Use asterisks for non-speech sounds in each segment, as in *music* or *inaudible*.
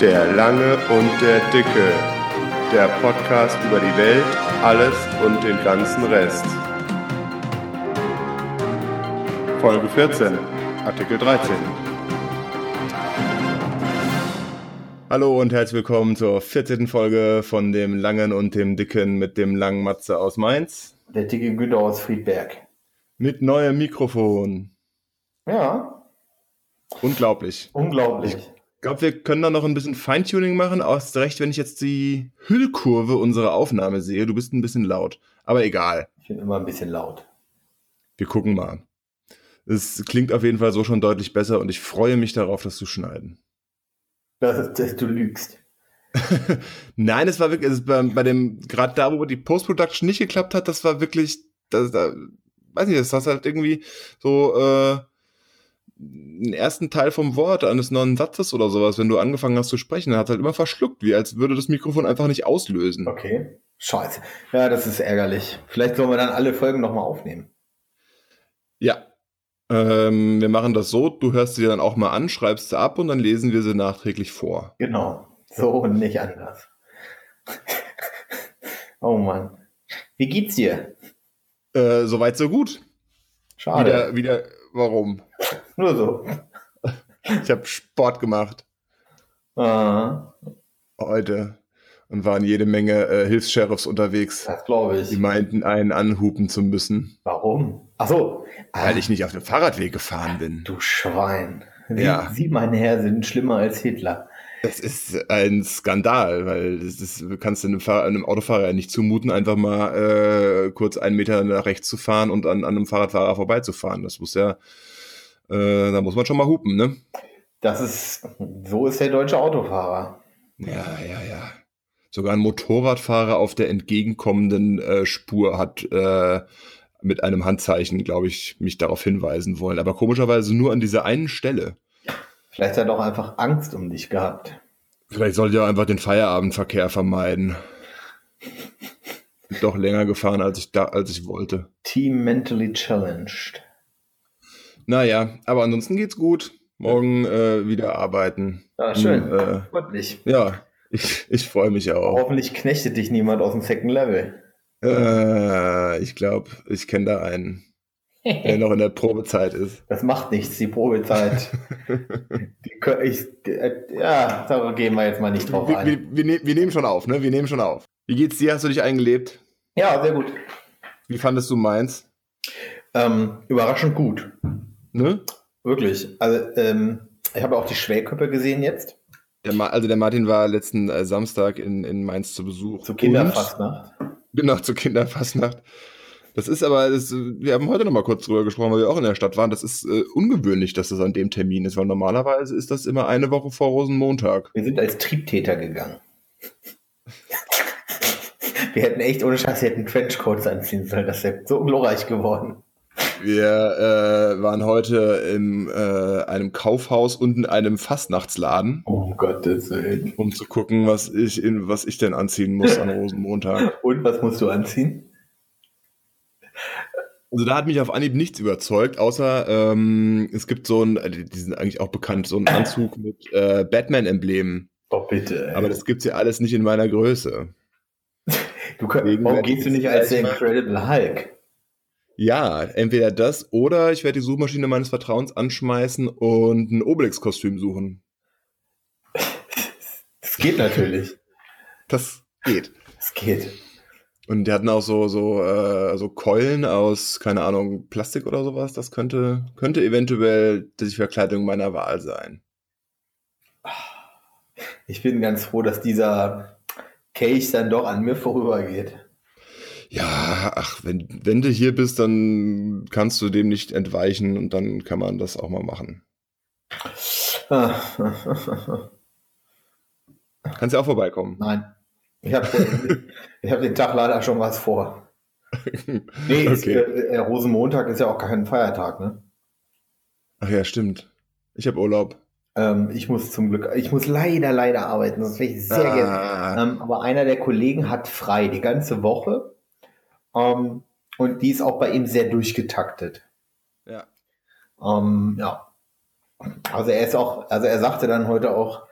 Der Lange und der Dicke. Der Podcast über die Welt, alles und den ganzen Rest. Folge 14, Artikel 13. Hallo und herzlich willkommen zur 14. Folge von dem Langen und dem Dicken mit dem langen Matze aus Mainz. Der dicke Güter aus Friedberg. Mit neuem Mikrofon. Ja, Unglaublich. unglaublich. Ich glaube, wir können da noch ein bisschen Feintuning machen. Aus recht, wenn ich jetzt die Hüllkurve unserer Aufnahme sehe. Du bist ein bisschen laut. Aber egal. Ich bin immer ein bisschen laut. Wir gucken mal. Es klingt auf jeden Fall so schon deutlich besser und ich freue mich darauf, das zu schneiden. Das, das, du lügst. *laughs* Nein, es war wirklich, es bei, bei dem, gerade da, wo die Post-Production nicht geklappt hat, das war wirklich, das, da, weiß nicht, das hast halt irgendwie so, äh, den ersten Teil vom Wort eines neuen Satzes oder sowas, wenn du angefangen hast zu sprechen, dann hat halt immer verschluckt, wie als würde das Mikrofon einfach nicht auslösen. Okay. Scheiße. Ja, das ist ärgerlich. Vielleicht sollen wir dann alle Folgen nochmal aufnehmen. Ja. Ähm, wir machen das so, du hörst sie dann auch mal an, schreibst sie ab und dann lesen wir sie nachträglich vor. Genau. So und nicht anders. *laughs* oh Mann. Wie geht's dir? Äh, soweit, so gut. Schade. Wieder, wieder, warum? *laughs* Nur so. Ich habe Sport gemacht Ah, heute und waren jede Menge äh, Hilfs-Sheriffs unterwegs. das glaube Die ich. meinten, einen anhupen zu müssen, Warum? Ach so. Ah, weil ich nicht auf dem Fahrradweg gefahren bin. Du Schwein. Sie, Ja. Sie, mein Herr, sind schlimmer als Hitler. Das ist ein Skandal, weil das ist, du kannst einem, einem Autofahrer ja nicht zumuten, einfach mal äh, kurz einen Meter nach rechts zu fahren und an, an einem Fahrradfahrer vorbeizufahren. Das muss ja, äh, da muss man schon mal hupen, ne? Das ist, so ist der deutsche Autofahrer. Ja, ja, ja. Sogar ein Motorradfahrer auf der entgegenkommenden äh, Spur hat äh, mit einem Handzeichen, glaube ich, mich darauf hinweisen wollen. Aber komischerweise nur an dieser einen Stelle. Vielleicht hat er auch einfach Angst um dich gehabt. Vielleicht sollte er einfach den Feierabendverkehr vermeiden. Bin Doch länger gefahren, als ich da, als ich wollte. Team mentally challenged. Naja, aber ansonsten geht's gut. Morgen äh, wieder arbeiten. Ja, schön. Äh, Freut mich. ja, ich, ich freue mich auch. Hoffentlich knechtet dich niemand aus dem Second Level. Äh, ich glaube, ich kenne da einen, der noch in der Probezeit ist. Das macht nichts, die Probezeit. *laughs* die, kö- ich, äh, ja, da gehen wir jetzt mal nicht drauf Wir, ein. wir, wir, ne- wir nehmen schon auf, ne? Wir nehmen schon auf. Wie geht's dir? Hast du dich eingelebt? Ja, sehr gut. Wie fandest du meins? Ähm, überraschend gut. Ne? Wirklich. Also, ähm, ich habe auch die Schwäköppe gesehen jetzt. Der Ma also der Martin war letzten äh, Samstag in, in Mainz zu Besuch. Zu Kinderfastnacht. *laughs* Genau, zu Kinderfastnacht. Das ist aber, das, wir haben heute noch mal kurz drüber gesprochen, weil wir auch in der Stadt waren. Das ist äh, ungewöhnlich, dass das an dem Termin ist, weil normalerweise ist das immer eine Woche vor Rosenmontag. Wir sind als Triebtäter gegangen. *laughs* Wir hätten echt ohne Scheiß, wir hätten Trenchcoats anziehen sollen. Das wäre so glorreich geworden. Wir äh, waren heute in äh, einem Kaufhaus und in einem Fastnachtsladen, Um Gottes Willen. um zu gucken, was ich, in, was ich denn anziehen muss an Rosenmontag. *laughs* Und was musst du anziehen? Also da hat mich auf Anhieb nichts überzeugt, außer ähm, es gibt so ein, äh, die sind eigentlich auch bekannt, so einen Anzug mit äh, Batman-Emblemen. Oh, bitte. Ey. Aber das gibt's ja alles nicht in meiner Größe. *laughs* du, könnt- warum gehst du nicht als der Incredible Hulk? Ja, entweder das oder ich werde die Suchmaschine meines Vertrauens anschmeißen und ein Obelix-Kostüm suchen. Das geht natürlich. Das geht. Das geht. Und die hatten auch so, so, äh, so Keulen aus, keine Ahnung, Plastik oder sowas. Das könnte, könnte eventuell die Verkleidung meiner Wahl sein. Ich bin ganz froh, dass dieser Kelch dann doch an mir vorübergeht. Ja, ach, wenn, wenn du hier bist, dann kannst du dem nicht entweichen und dann kann man das auch mal machen. *laughs* Kannst ja auch vorbeikommen. Nein. Ich habe hab den Tag leider schon was vor. *laughs* Nee, Okay. äh, Rosenmontag ist ja auch kein Feiertag, ne? Ach ja, stimmt. Ich habe Urlaub. Ähm, ich muss zum Glück, ich muss leider, leider arbeiten. Das wäre ich sehr gerne. Ah, Ähm, aber einer der Kollegen hat frei die ganze Woche. Ähm, und die ist auch bei ihm sehr durchgetaktet. ja. Ähm, ja. Also er ist auch, also er sagte dann heute auch,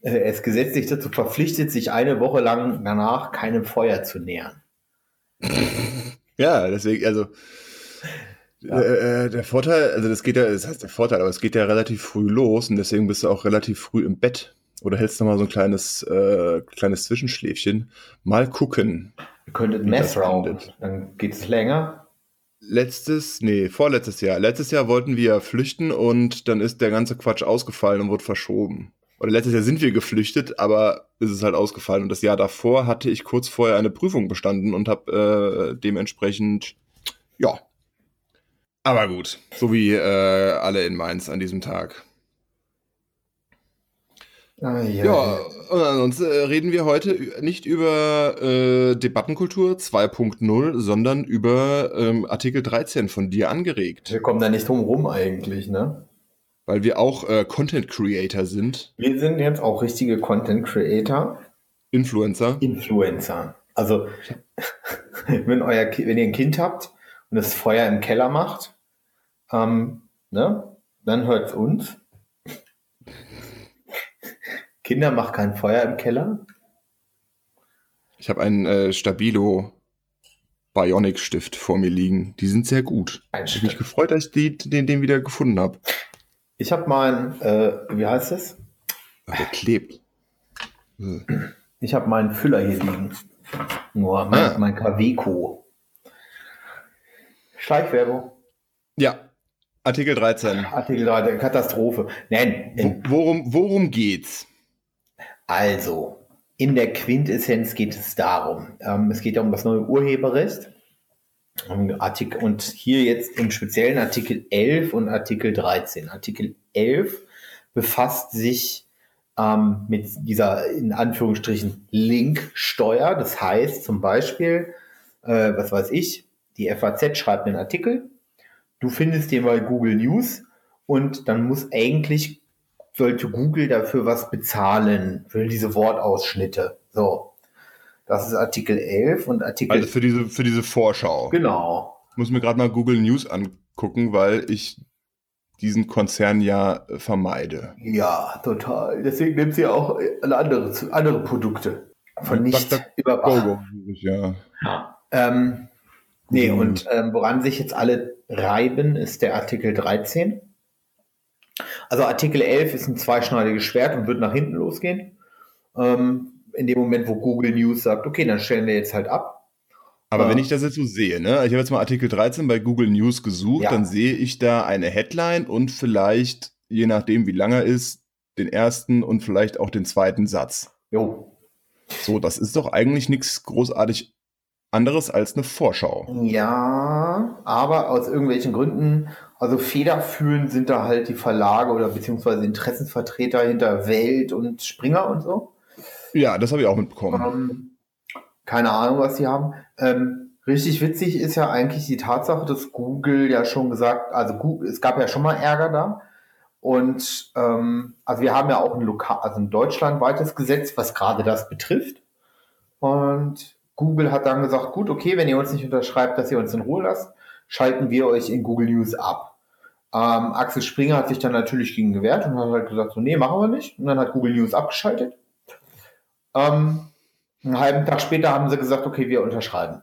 äh, er ist gesetzlich dazu verpflichtet, sich eine Woche lang danach keinem Feuer zu nähern. *laughs* Ja, deswegen, also Ja. äh, der Vorteil, also das geht ja, das heißt der Vorteil, aber es geht ja relativ früh los und deswegen bist du auch relativ früh im Bett. Oder hältst du mal so ein kleines, äh, kleines Zwischenschläfchen. Mal gucken. Ihr könntet Mess rauchen, dann geht es länger. Letztes, nee, vorletztes Jahr. Letztes Jahr wollten wir flüchten und dann ist der ganze Quatsch ausgefallen und wurde verschoben. Oder letztes Jahr sind wir geflüchtet, aber ist es halt ausgefallen. Und das Jahr davor hatte ich kurz vorher eine Prüfung bestanden und habe äh, dementsprechend, ja. Aber gut, so wie äh, alle in Mainz an diesem Tag. Ah, ja, Ja, und ansonsten äh, reden wir heute nicht über äh, Debattenkultur 2.0, sondern über ähm, Artikel 13 von dir angeregt. Wir kommen da nicht drum rum eigentlich, ne? Weil wir auch äh, Content Creator sind, Wir sind jetzt auch richtige Content Creator, Influencer. Influencer. Also, *laughs* wenn, euer, wenn ihr ein Kind habt und das Feuer im Keller macht, ähm, ne, dann hört's uns. Kinder, macht kein Feuer im Keller. Ich habe einen äh, Stabilo Bionic Stift vor mir liegen. Die sind sehr gut. Ein Ich habe mich gefreut, dass ich die, den, den wieder gefunden habe. Ich habe meinen, äh, wie heißt es? Ah, der klebt. *clears throat* Ich habe meinen Füller hier liegen. Nur mein, Ah. mein Kaweco. Schleichwerbung. Ja, Artikel 13. Artikel 3, Katastrophe. Nein, Wo, in, worum, worum geht's? Also, in der Quintessenz geht es darum. Ähm, es geht ja um das neue Urheberrecht. Um Artikel, und hier jetzt im speziellen Artikel 11 und Artikel 13. Artikel 11 befasst sich ähm, mit dieser, in Anführungsstrichen, Linksteuer. Das heißt zum Beispiel, äh, was weiß ich, die FAZ schreibt einen Artikel, du findest den bei Google News und dann muss eigentlich, sollte Google dafür was bezahlen für diese Wortausschnitte. So. Das ist Artikel 11 und Artikel, Also für diese, für diese Vorschau. genau. muss mir gerade mal Google News angucken, weil ich diesen Konzern ja äh, vermeide. Ja, total. Deswegen nimmt sie auch äh, andere, andere Produkte von nicht überwacht. ja. Ähm, nee, Mhm. und ähm, woran sich jetzt alle reiben, ist der Artikel 13. Also Artikel 11 ist ein zweischneidiges Schwert und wird nach hinten losgehen. Ähm, in dem Moment, wo Google News sagt, okay, dann stellen wir jetzt halt ab. Aber Ja. wenn ich das jetzt so sehe, ne, ich habe jetzt mal Artikel 13 bei Google News gesucht, Ja. dann sehe ich da eine Headline und vielleicht, je nachdem wie lang er ist, den ersten und vielleicht auch den zweiten Satz. Jo. So, das ist doch eigentlich nichts großartig anderes als eine Vorschau. Ja, aber aus irgendwelchen Gründen, also federführend sind da halt die Verlage oder beziehungsweise Interessenvertreter hinter Welt und Springer und so. Ja, das habe ich auch mitbekommen. Ähm, keine Ahnung, was die haben. Ähm, richtig witzig ist ja eigentlich die Tatsache, dass Google ja schon gesagt, also Google, es gab ja schon mal Ärger da. Und ähm, also wir haben ja auch ein lokal, also ein deutschlandweites Gesetz, was gerade das betrifft. Und Google hat dann gesagt, gut, okay, wenn ihr uns nicht unterschreibt, dass ihr uns in Ruhe lasst, schalten wir euch in Google News ab. Ähm, Axel Springer hat sich dann natürlich gegen gewehrt und hat halt gesagt, so, nee, machen wir nicht. Und dann hat Google News abgeschaltet. Ähm, einen halben Tag später haben sie gesagt, okay, wir unterschreiben.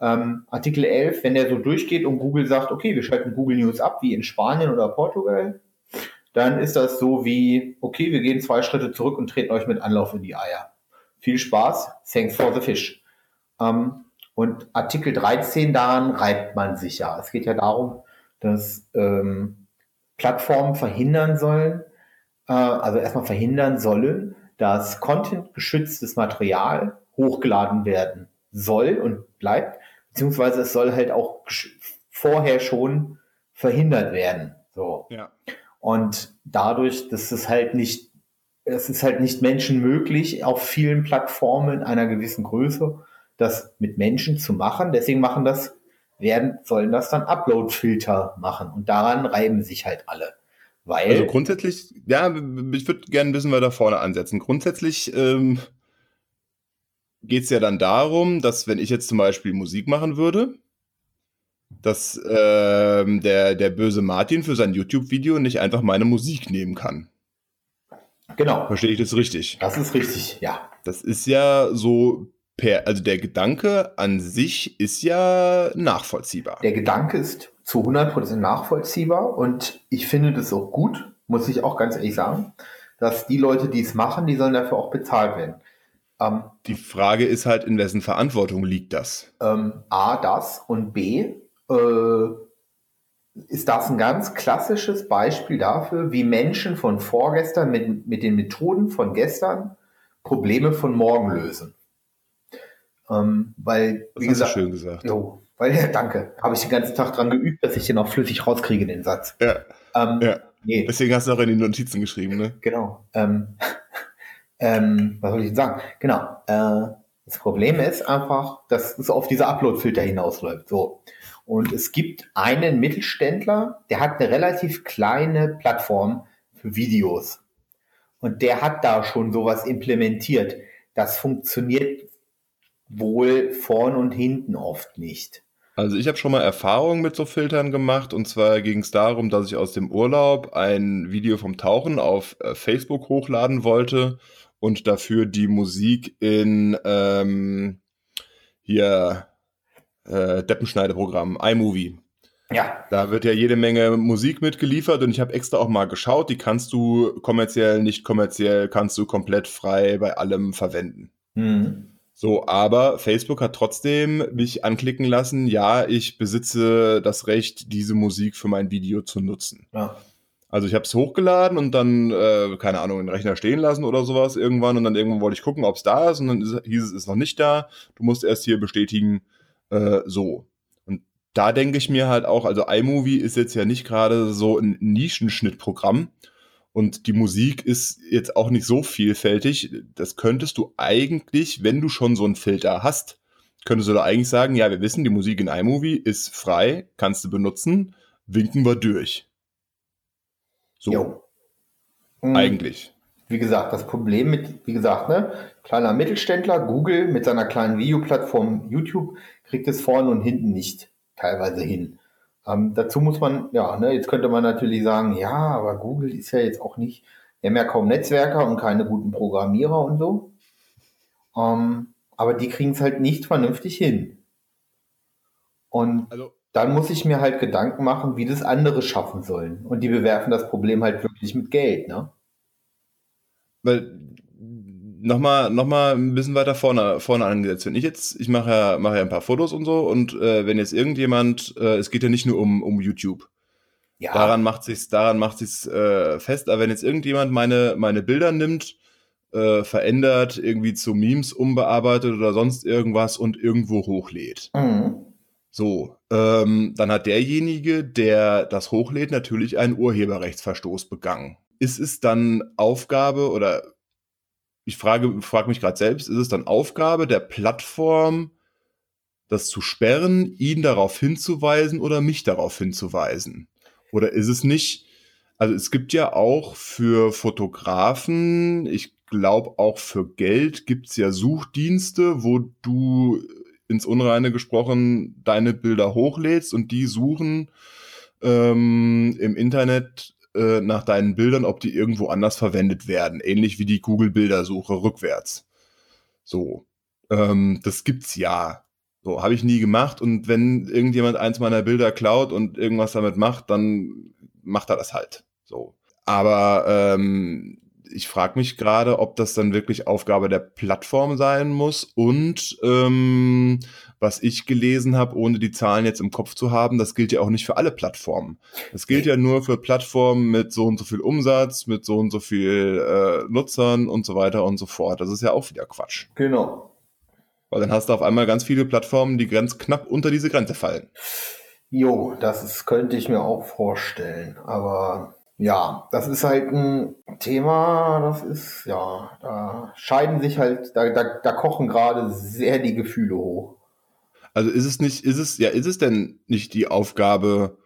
Ähm, Artikel 11, wenn der so durchgeht und Google sagt, okay, wir schalten Google News ab, wie in Spanien oder Portugal, dann ist das so wie, okay, wir gehen zwei Schritte zurück und treten euch mit Anlauf in die Eier. Viel Spaß, thanks for the fish. Ähm, und Artikel 13, daran reibt man sich ja. Es geht ja darum, dass ähm, Plattformen verhindern sollen, äh, also erstmal verhindern sollen, dass Content-geschütztes Material hochgeladen werden soll und bleibt, beziehungsweise es soll halt auch vorher schon verhindert werden. So. Ja. Und dadurch, dass es halt nicht, es ist halt nicht menschenmöglich, auf vielen Plattformen einer gewissen Größe das mit Menschen zu machen. Deswegen machen das, werden, sollen das dann Upload-Filter machen. Und daran reiben sich halt alle. Weil, Also grundsätzlich, ja, ich würde gerne ein bisschen weiter vorne ansetzen. Grundsätzlich ähm, geht es ja dann darum, dass wenn ich jetzt zum Beispiel Musik machen würde, dass ähm, der, der böse Martin für sein YouTube-Video nicht einfach meine Musik nehmen kann. Genau. Verstehe ich das richtig? Das ist richtig, ja. Das ist ja so per, also der Gedanke an sich ist ja nachvollziehbar. Der Gedanke ist zu 100% nachvollziehbar und ich finde das auch gut, muss ich auch ganz ehrlich sagen, dass die Leute, die es machen, die sollen dafür auch bezahlt werden. Ähm, die Frage ist halt, in wessen Verantwortung liegt das? Ähm, A, das und B, äh, ist das ein ganz klassisches Beispiel dafür, wie Menschen von vorgestern mit, mit den Methoden von gestern Probleme von morgen lösen. Ähm, weil, das wie gesagt, schön gesagt. Jo, weil, ja, danke. Habe ich den ganzen Tag dran geübt, dass ich den auch flüssig rauskriege, den Satz. Ja. Ähm, ja. Nee. Deswegen hast du auch in die Notizen geschrieben, ne? Genau. Ähm, *laughs* ähm, was soll ich denn sagen? Genau. Äh, das Problem ist einfach, dass es auf diese Upload-Filter hinausläuft. So. Und es gibt einen Mittelständler, der hat eine relativ kleine Plattform für Videos. Und der hat da schon sowas implementiert. Das funktioniert wohl vorn und hinten oft nicht. Also ich habe schon mal Erfahrungen mit so Filtern gemacht und zwar ging es darum, dass ich aus dem Urlaub ein Video vom Tauchen auf äh, Facebook hochladen wollte und dafür die Musik in ähm, hier äh, Deppenschneideprogramm, iMovie. Ja. Da wird ja jede Menge Musik mitgeliefert und ich habe extra auch mal geschaut, die kannst du kommerziell, nicht kommerziell, kannst du komplett frei bei allem verwenden. Mhm. So, aber Facebook hat trotzdem mich anklicken lassen, ja, ich besitze das Recht, diese Musik für mein Video zu nutzen. Ja. Also ich habe es hochgeladen und dann, äh, keine Ahnung, den Rechner stehen lassen oder sowas irgendwann und dann irgendwann wollte ich gucken, ob es da ist und dann ist, hieß es, ist noch nicht da. Du musst erst hier bestätigen, äh, so. Und da denke ich mir halt auch, also iMovie ist jetzt ja nicht gerade so ein Nischenschnittprogramm und die Musik ist jetzt auch nicht so vielfältig. Das könntest du eigentlich, wenn du schon so einen Filter hast, könntest du da eigentlich sagen, ja, wir wissen, die Musik in iMovie ist frei, kannst du benutzen, winken wir durch. So. Jo. Mhm. Eigentlich. Wie gesagt, das Problem mit, wie gesagt, ne, kleiner Mittelständler, Google mit seiner kleinen Videoplattform YouTube kriegt es vorne und hinten nicht teilweise hin. Ähm, dazu muss man, ja, ne, jetzt könnte man natürlich sagen, ja, aber Google ist ja jetzt auch nicht, wir haben ja kaum Netzwerker und keine guten Programmierer und so. Ähm, aber die kriegen es halt nicht vernünftig hin. Und also, dann muss ich mir halt Gedanken machen, wie das andere schaffen sollen. Und die bewerfen das Problem halt wirklich mit Geld, ne? Weil nochmal noch mal ein bisschen weiter vorne, vorne angesetzt. Wenn ich jetzt, ich mache ja, mache ja ein paar Fotos und so und äh, wenn jetzt irgendjemand, äh, es geht ja nicht nur um, um YouTube. Ja. Daran macht sich's, daran macht sich's äh, fest. Aber wenn jetzt irgendjemand meine, meine Bilder nimmt, äh, verändert, irgendwie zu Memes umbearbeitet oder sonst irgendwas und irgendwo hochlädt. Mhm. So, ähm, dann hat derjenige, der das hochlädt, natürlich einen Urheberrechtsverstoß begangen. Ist es dann Aufgabe oder ich frage, frage mich gerade selbst, ist es dann Aufgabe der Plattform, das zu sperren, ihn darauf hinzuweisen oder mich darauf hinzuweisen? Oder ist es nicht, also es gibt ja auch für Fotografen, ich glaube auch für Geld gibt es ja Suchdienste, wo du ins Unreine gesprochen deine Bilder hochlädst und die suchen ähm, im Internet äh, nach deinen Bildern, ob die irgendwo anders verwendet werden. Ähnlich wie die Google-Bildersuche rückwärts. So. Ähm, das gibt's ja. So, habe ich nie gemacht. Und wenn irgendjemand eins meiner Bilder klaut und irgendwas damit macht, dann macht er das halt. So. Aber ähm, ich frage mich gerade, ob das dann wirklich Aufgabe der Plattform sein muss und ähm, was ich gelesen habe, ohne die Zahlen jetzt im Kopf zu haben, das gilt ja auch nicht für alle Plattformen. Das gilt ja nur für Plattformen mit so und so viel Umsatz, mit so und so viel äh, Nutzern und so weiter und so fort. Das ist ja auch wieder Quatsch. Genau. Weil dann hast du auf einmal ganz viele Plattformen, die ganz knapp unter diese Grenze fallen. Jo, das ist, könnte ich mir auch vorstellen. Aber ja, das ist halt ein Thema, das ist, ja, da scheiden sich halt, da, da, da kochen gerade sehr die Gefühle hoch. Also ist es nicht, ist es, ja, ist es denn nicht die Aufgabe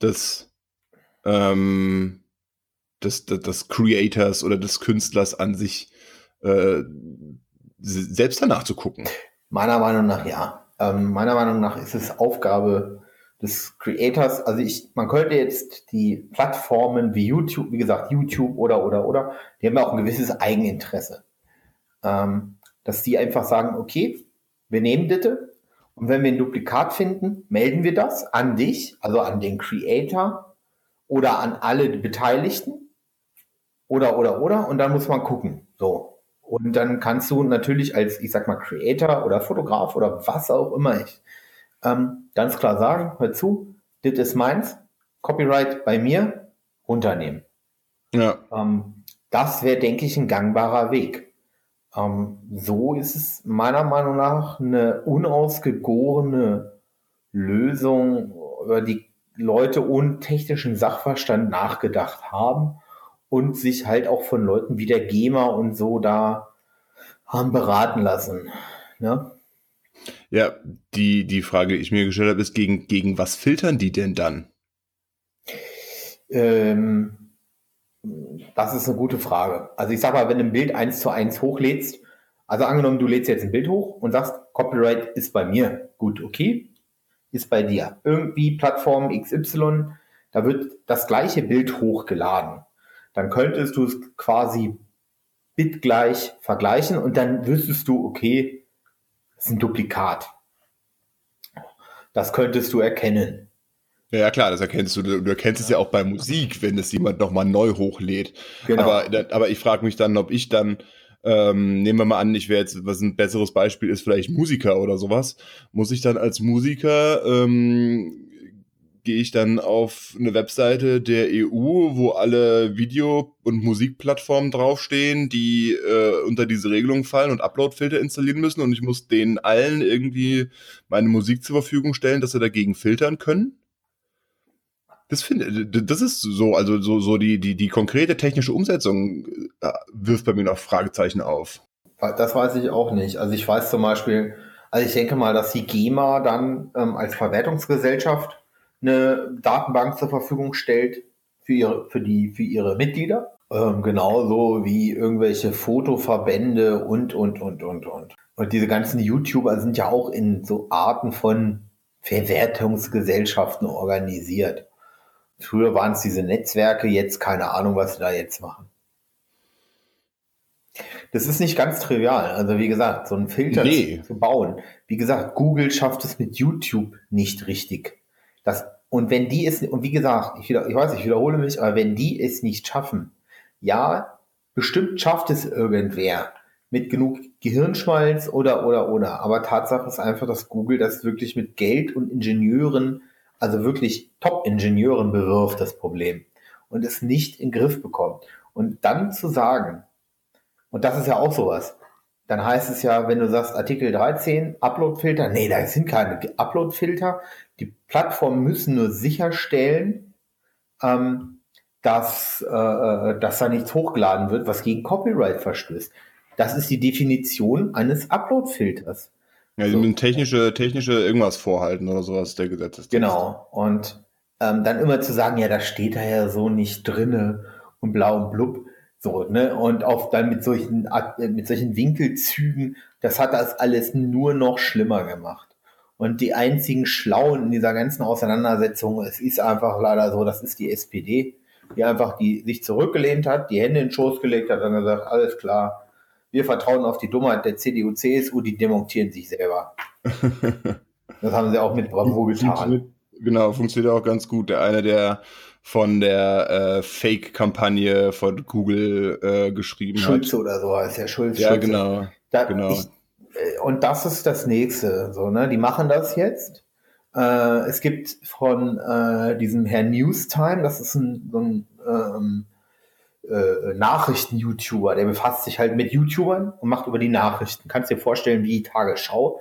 des, ähm, des, des, des Creators oder des Künstlers an sich, äh, selbst danach zu gucken? Meiner Meinung nach ja. Ähm, meiner Meinung nach ist es Aufgabe des Creators. Also ich, man könnte jetzt die Plattformen wie YouTube, wie gesagt, YouTube oder, oder, oder, die haben ja auch ein gewisses Eigeninteresse. Ähm, dass die einfach sagen, okay, wir nehmen das und wenn wir ein Duplikat finden, melden wir das an dich, also an den Creator oder an alle Beteiligten oder, oder, oder und dann muss man gucken. So. Und dann kannst du natürlich als, ich sag mal, Creator oder Fotograf oder was auch immer ich, ähm, ganz klar sagen, hör zu, das ist meins, Copyright bei mir, runternehmen. Ja. Ähm, das wäre, denke ich, ein gangbarer Weg. Ähm, so ist es meiner Meinung nach eine unausgegorene Lösung, über die Leute ohne technischen Sachverstand nachgedacht haben und sich halt auch von Leuten wie der GEMA und so da haben beraten lassen. Ne? Ja, die, die Frage, die ich mir gestellt habe, ist, gegen, gegen was filtern die denn dann? Ähm, das ist eine gute Frage. Also ich sag mal, wenn du ein Bild eins zu eins hochlädst, also angenommen, du lädst jetzt ein Bild hoch und sagst, Copyright ist bei mir. Gut, okay, ist bei dir. Irgendwie Plattform XY, da wird das gleiche Bild hochgeladen. Dann könntest du es quasi bitgleich vergleichen und dann wüsstest du, okay, ist ein Duplikat. Das könntest du erkennen. Ja, klar, das erkennst du. Du erkennst es ja auch bei Musik, wenn es jemand nochmal neu hochlädt. Genau. Aber, aber ich frage mich dann, ob ich dann, ähm, nehmen wir mal an, ich wäre jetzt, was ein besseres Beispiel ist, vielleicht Musiker oder sowas, muss ich dann als Musiker ähm, gehe ich dann auf eine Webseite der EU, wo alle Video- und Musikplattformen draufstehen, die äh, unter diese Regelung fallen und Uploadfilter installieren müssen und ich muss denen allen irgendwie meine Musik zur Verfügung stellen, dass sie dagegen filtern können. Das finde das ist so, also so, so die, die, die konkrete technische Umsetzung äh, wirft bei mir noch Fragezeichen auf. Das weiß ich auch nicht. Also ich weiß zum Beispiel, also ich denke mal, dass die GEMA dann ähm, als Verwertungsgesellschaft eine Datenbank zur Verfügung stellt für ihre, für die, für ihre Mitglieder. Ähm, genauso wie irgendwelche Fotoverbände und, und, und, und, und. Und diese ganzen YouTuber sind ja auch in so Arten von Verwertungsgesellschaften organisiert. Früher waren es diese Netzwerke, jetzt keine Ahnung, was sie da jetzt machen. Das ist nicht ganz trivial. Also wie gesagt, so ein Filter nee. zu bauen. Wie gesagt, Google schafft es mit YouTube nicht richtig. Das, und wenn die es, und wie gesagt, ich, ich weiß, ich wiederhole mich, aber wenn die es nicht schaffen, ja, bestimmt schafft es irgendwer mit genug Gehirnschmalz oder, oder, oder. Aber Tatsache ist einfach, dass Google das wirklich mit Geld und Ingenieuren, also wirklich Top-Ingenieuren bewirft, das Problem. Und es nicht in den Griff bekommt. Und dann zu sagen, und das ist ja auch sowas, dann heißt es ja, wenn du sagst Artikel 13, Uploadfilter, nee, da sind keine Uploadfilter. Die Plattformen müssen nur sicherstellen, ähm, dass, äh, äh, dass da nichts hochgeladen wird, was gegen Copyright verstößt. Das ist die Definition eines Uploadfilters. Ja, so. technische, technische irgendwas vorhalten oder sowas der Gesetzestext. Genau. Und ähm, dann immer zu sagen, ja, da steht da ja so nicht drinne und blau und blub. So, ne? Und auch dann mit solchen, mit solchen Winkelzügen, das hat das alles nur noch schlimmer gemacht. Und die einzigen Schlauen in dieser ganzen Auseinandersetzung, es ist einfach leider so, das ist die SPD, die einfach die sich zurückgelehnt hat, die Hände in den Schoß gelegt hat und gesagt, alles klar, wir vertrauen auf die Dummheit der CDU, CSU, die demontieren sich selber. *laughs* das haben sie auch mit Bravour getan. Genau, funktioniert auch ganz gut. Der eine, der von der äh, Fake-Kampagne von Google äh, geschrieben Schulze hat. Schulze oder so heißt ja Schulze. Ja, Schulze. genau. Da, genau. Ich, äh, und das ist das nächste. So, ne? Die machen das jetzt. Äh, es gibt von äh, diesem Herrn Newstime, das ist ein, so ein ähm, äh, Nachrichten-YouTuber, der befasst sich halt mit YouTubern und macht über die Nachrichten. Kannst dir vorstellen, wie die Tagesschau,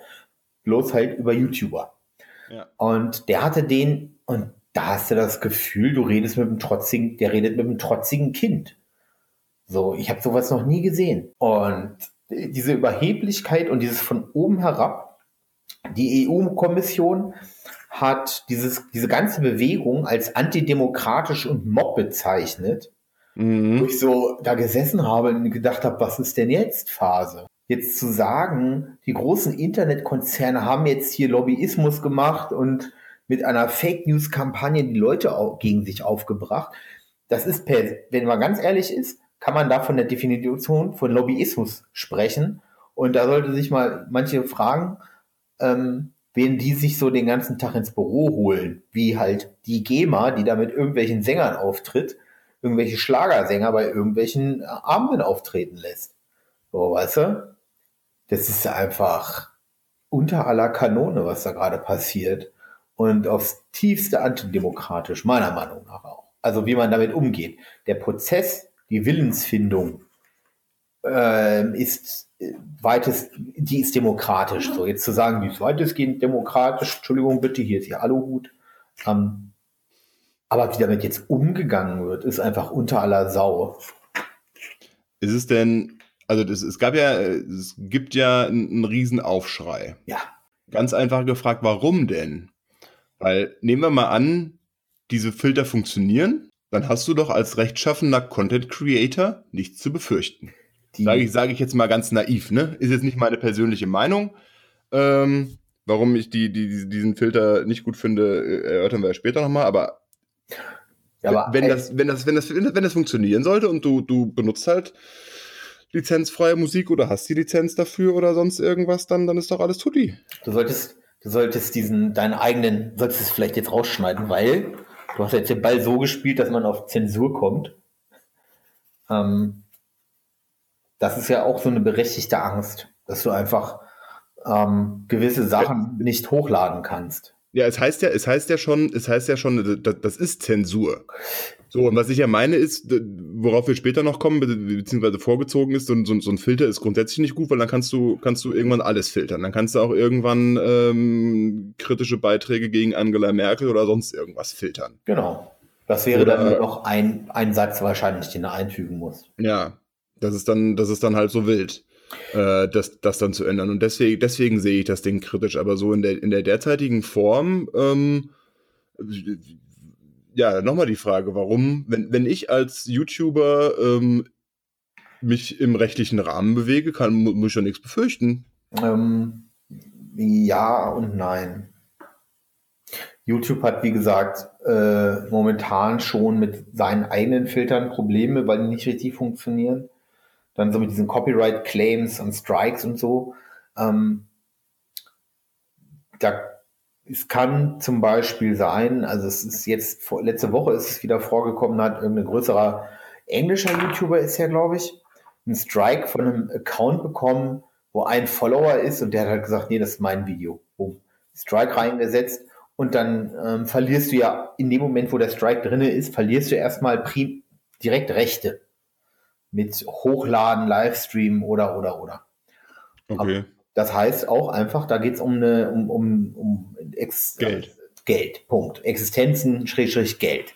bloß halt über YouTuber. Ja. Und der hatte den, und da hast du das Gefühl, du redest mit einem trotzigen, der redet mit einem trotzigen Kind. So, ich habe sowas noch nie gesehen. Und diese Überheblichkeit und dieses von oben herab, die EU-Kommission hat dieses, diese ganze Bewegung als antidemokratisch und Mob bezeichnet, mhm. wo ich so da gesessen habe und gedacht habe, was ist denn jetzt Phase? Jetzt zu sagen, die großen Internetkonzerne haben jetzt hier Lobbyismus gemacht und mit einer Fake News Kampagne die Leute gegen sich aufgebracht. Das ist per, wenn man ganz ehrlich ist, kann man da von der Definition von Lobbyismus sprechen. Und da sollte sich mal manche fragen, ähm, wen die sich so den ganzen Tag ins Büro holen, wie halt die GEMA, die da mit irgendwelchen Sängern auftritt, irgendwelche Schlagersänger bei irgendwelchen Abenden auftreten lässt. So, weißt du? Das ist einfach unter aller Kanone, was da gerade passiert. Und aufs tiefste antidemokratisch, meiner Meinung nach auch. Also wie man damit umgeht. Der Prozess, die Willensfindung äh, ist weitest, die ist demokratisch. So, jetzt zu sagen, die ist weitestgehend demokratisch, Entschuldigung bitte, hier ist ihr Aluhut. Ähm, aber wie damit jetzt umgegangen wird, ist einfach unter aller Sau. Ist es denn, also das, es gab ja, es gibt ja einen, Riesenaufschrei. Ja. Ganz einfach gefragt, warum denn? Weil nehmen wir mal an, diese Filter funktionieren, dann hast du doch als rechtschaffener Content Creator nichts zu befürchten. Sage ich, sag ich jetzt mal ganz naiv, ne? Ist jetzt nicht meine persönliche Meinung. Ähm, warum ich die, die, diesen Filter nicht gut finde, erörtern wir später nochmal, aber, ja, aber wenn, das, wenn, das, wenn, das, wenn das funktionieren sollte und du, du benutzt halt lizenzfreie Musik oder hast die Lizenz dafür oder sonst irgendwas, dann, dann ist doch alles tutti. Du solltest, du solltest diesen, deinen eigenen, solltest es vielleicht jetzt rausschneiden, weil du hast jetzt den Ball so gespielt, dass man auf Zensur kommt. Ähm, das ist ja auch so eine berechtigte Angst, dass du einfach ähm, gewisse Sachen nicht hochladen kannst. Ja, es heißt ja, es heißt ja schon, es heißt ja schon, das, ist Zensur. So, und was ich ja meine ist, worauf wir später noch kommen, beziehungsweise vorgezogen ist, so, so, so, ein Filter ist grundsätzlich nicht gut, weil dann kannst du, kannst du irgendwann alles filtern. Dann kannst du auch irgendwann ähm, kritische Beiträge gegen Angela Merkel oder sonst irgendwas filtern. Genau. Das wäre oder, dann noch ein, ein Satz wahrscheinlich, den er einfügen muss. Ja, das ist dann, das ist dann halt so wild, äh, das, das dann zu ändern. Und deswegen, deswegen sehe ich das Ding kritisch. Aber so in der, in der derzeitigen Form, ähm, ja, nochmal die Frage, warum, wenn, wenn ich als YouTuber ähm, mich im rechtlichen Rahmen bewege, kann, muss ich ja nichts befürchten. Ähm, ja und nein. YouTube hat, wie gesagt, äh, momentan schon mit seinen eigenen Filtern Probleme, weil die nicht richtig funktionieren dann so mit diesen Copyright-Claims und Strikes und so. Ähm, da, es kann zum Beispiel sein, also es ist jetzt, vor, letzte Woche ist es wieder vorgekommen, hat irgendein größerer englischer YouTuber ist ja, glaube ich, einen Strike von einem Account bekommen, wo ein Follower ist und der hat halt gesagt, nee, das ist mein Video. Boom. Strike reingesetzt und dann ähm, verlierst du ja in dem Moment, wo der Strike drinne ist, verlierst du erstmal direkt Rechte mit Hochladen, Livestream oder, oder, oder. Okay. Das heißt auch einfach, da geht es um eine, um, um, um Ex Geld. Geld, Punkt. Existenzen, Schrägstrich Geld.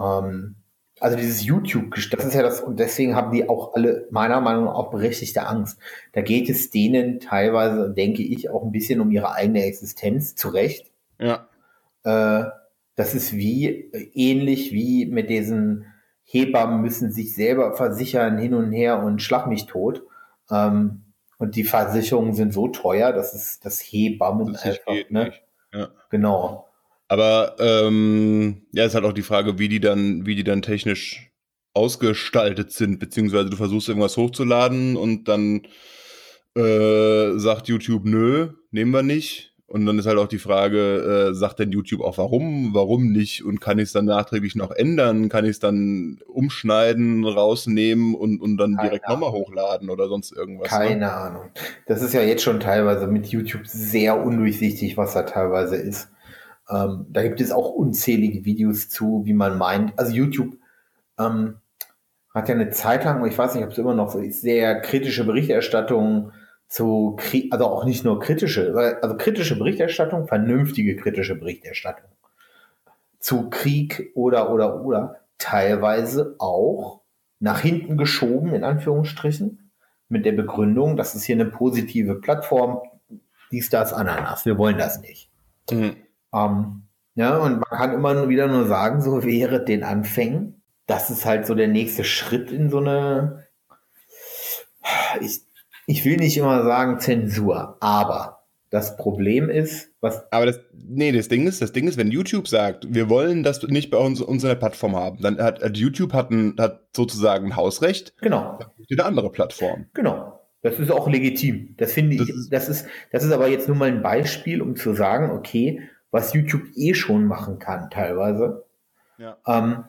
Ähm, also dieses YouTube, das ist ja das, und deswegen haben die auch alle meiner Meinung nach auch berechtigte Angst. Da geht es denen teilweise, denke ich, auch ein bisschen um ihre eigene Existenz zurecht. Ja. Äh, das ist wie ähnlich wie mit diesen Hebammen müssen sich selber versichern hin und her und schlag mich tot. Ähm, und die Versicherungen sind so teuer, dass es das Hebammen das einfach, geht, ne? Ja. Genau. Aber ähm, ja, ist halt auch die Frage, wie die dann, wie die dann technisch ausgestaltet sind, beziehungsweise du versuchst irgendwas hochzuladen und dann äh, sagt YouTube, nö, nehmen wir nicht. Und dann ist halt auch die Frage, äh, sagt denn YouTube auch warum, warum nicht? Und kann ich es dann nachträglich noch ändern? Kann ich es dann umschneiden, rausnehmen und, und dann Keine direkt nochmal hochladen oder sonst irgendwas? Ne? Keine ne? Ahnung. Das ist ja jetzt schon teilweise mit YouTube sehr undurchsichtig, was da teilweise ist. Ähm, da gibt es auch unzählige Videos zu, wie man meint. Also YouTube ähm, hat ja eine Zeit lang, ich weiß nicht, ob es immer noch so ist, sehr kritische Berichterstattung zu, also auch nicht nur kritische, also kritische Berichterstattung, vernünftige kritische Berichterstattung zu Krieg oder, oder, oder, teilweise auch nach hinten geschoben, in Anführungsstrichen, mit der Begründung, das ist hier eine positive Plattform, dies, das, Ananas, wir wollen das nicht. Mhm. Ähm, ja, und man kann immer wieder nur sagen, so wäre den Anfängen, das ist halt so der nächste Schritt in so eine, ich, ich will nicht immer sagen Zensur, aber Das Problem ist, was. Aber das, nee, das Ding ist, das Ding ist, wenn YouTube sagt, wir wollen das nicht bei uns unserer Plattform haben, dann hat, hat YouTube hat, ein, hat sozusagen ein Hausrecht. Genau. Eine andere Plattform. Genau. Das ist auch legitim. Das finde ich, das, das ist, das ist aber jetzt nur mal ein Beispiel, um zu sagen, okay, was YouTube eh schon machen kann, teilweise. Ja. Ähm,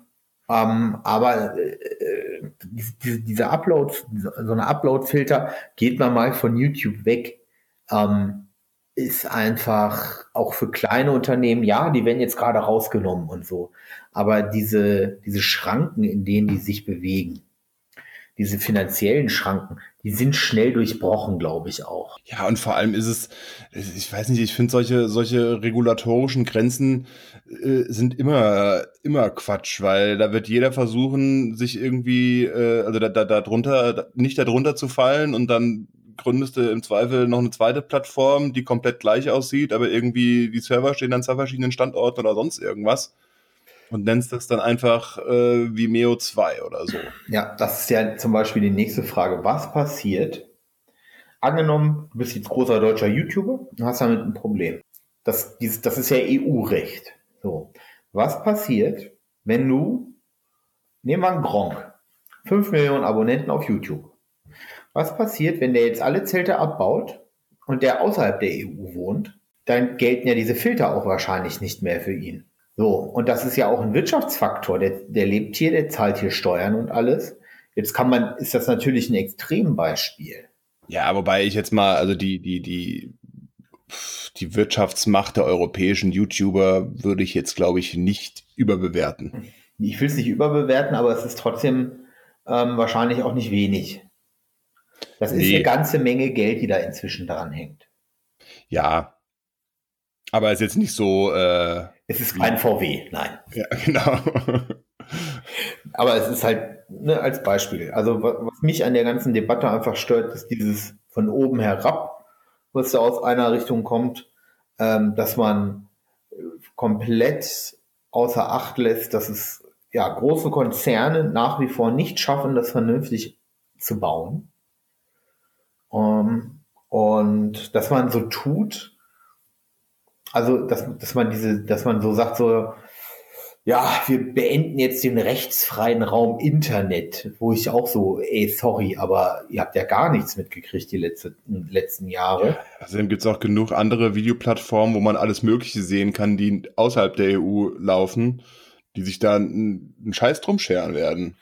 ähm, aber äh, diese, diese Upload, so eine Upload-Filter, geht man mal von YouTube weg. Ähm, ist einfach auch für kleine Unternehmen, ja, die werden jetzt gerade rausgenommen und so. Aber diese, diese Schranken, in denen die sich bewegen, diese finanziellen Schranken, die sind schnell durchbrochen, glaube ich auch. Ja, und vor allem ist es, ich weiß nicht, ich finde solche, solche regulatorischen Grenzen äh, sind immer, immer Quatsch, weil da wird jeder versuchen, sich irgendwie, äh, also da, da, da drunter, nicht darunter zu fallen und dann gründest du im Zweifel noch eine zweite Plattform, die komplett gleich aussieht, aber irgendwie die Server stehen an zwei verschiedenen Standorten oder sonst irgendwas. Und nennst das dann einfach äh, Vimeo 2 oder so. Ja, das ist ja zum Beispiel die nächste Frage. Was passiert? Angenommen, du bist jetzt großer deutscher YouTuber und hast damit ein Problem. Das, das ist ja EU-Recht. So. Was passiert, wenn du, nehmen wir einen Gronk, 5 Millionen Abonnenten auf YouTube. Was passiert, wenn der jetzt alle Zelte abbaut und der außerhalb der EU wohnt? Dann gelten ja diese Filter auch wahrscheinlich nicht mehr für ihn. So, und das ist ja auch ein Wirtschaftsfaktor. Der, der lebt hier, der zahlt hier Steuern und alles. Jetzt kann man, ist das natürlich ein Extrembeispiel. Ja, wobei ich jetzt mal, also die, die, die, die Wirtschaftsmacht der europäischen YouTuber würde ich jetzt, glaube ich, nicht überbewerten. Ich will es nicht überbewerten, aber es ist trotzdem ähm, wahrscheinlich auch nicht wenig. Das ist nee. eine ganze Menge Geld, die da inzwischen dran hängt. Ja. Aber es ist jetzt nicht so. Äh, es ist kein VW, nein. *laughs* Ja, genau. *laughs* Aber es ist halt ne, als Beispiel. Also was mich an der ganzen Debatte einfach stört, ist dieses von oben herab, was da aus einer Richtung kommt, ähm, dass man komplett außer Acht lässt, dass es ja große Konzerne nach wie vor nicht schaffen, das vernünftig zu bauen. Um, und dass man so tut, also dass, dass man diese, dass man so sagt, so, ja, wir beenden jetzt den rechtsfreien Raum Internet, wo ich auch so, ey, sorry, aber ihr habt ja gar nichts mitgekriegt die letzte, letzten Jahre. Ja, außerdem gibt es auch genug andere Videoplattformen, wo man alles Mögliche sehen kann, die außerhalb der EU laufen, die sich da einen, Scheiß drum scheren werden.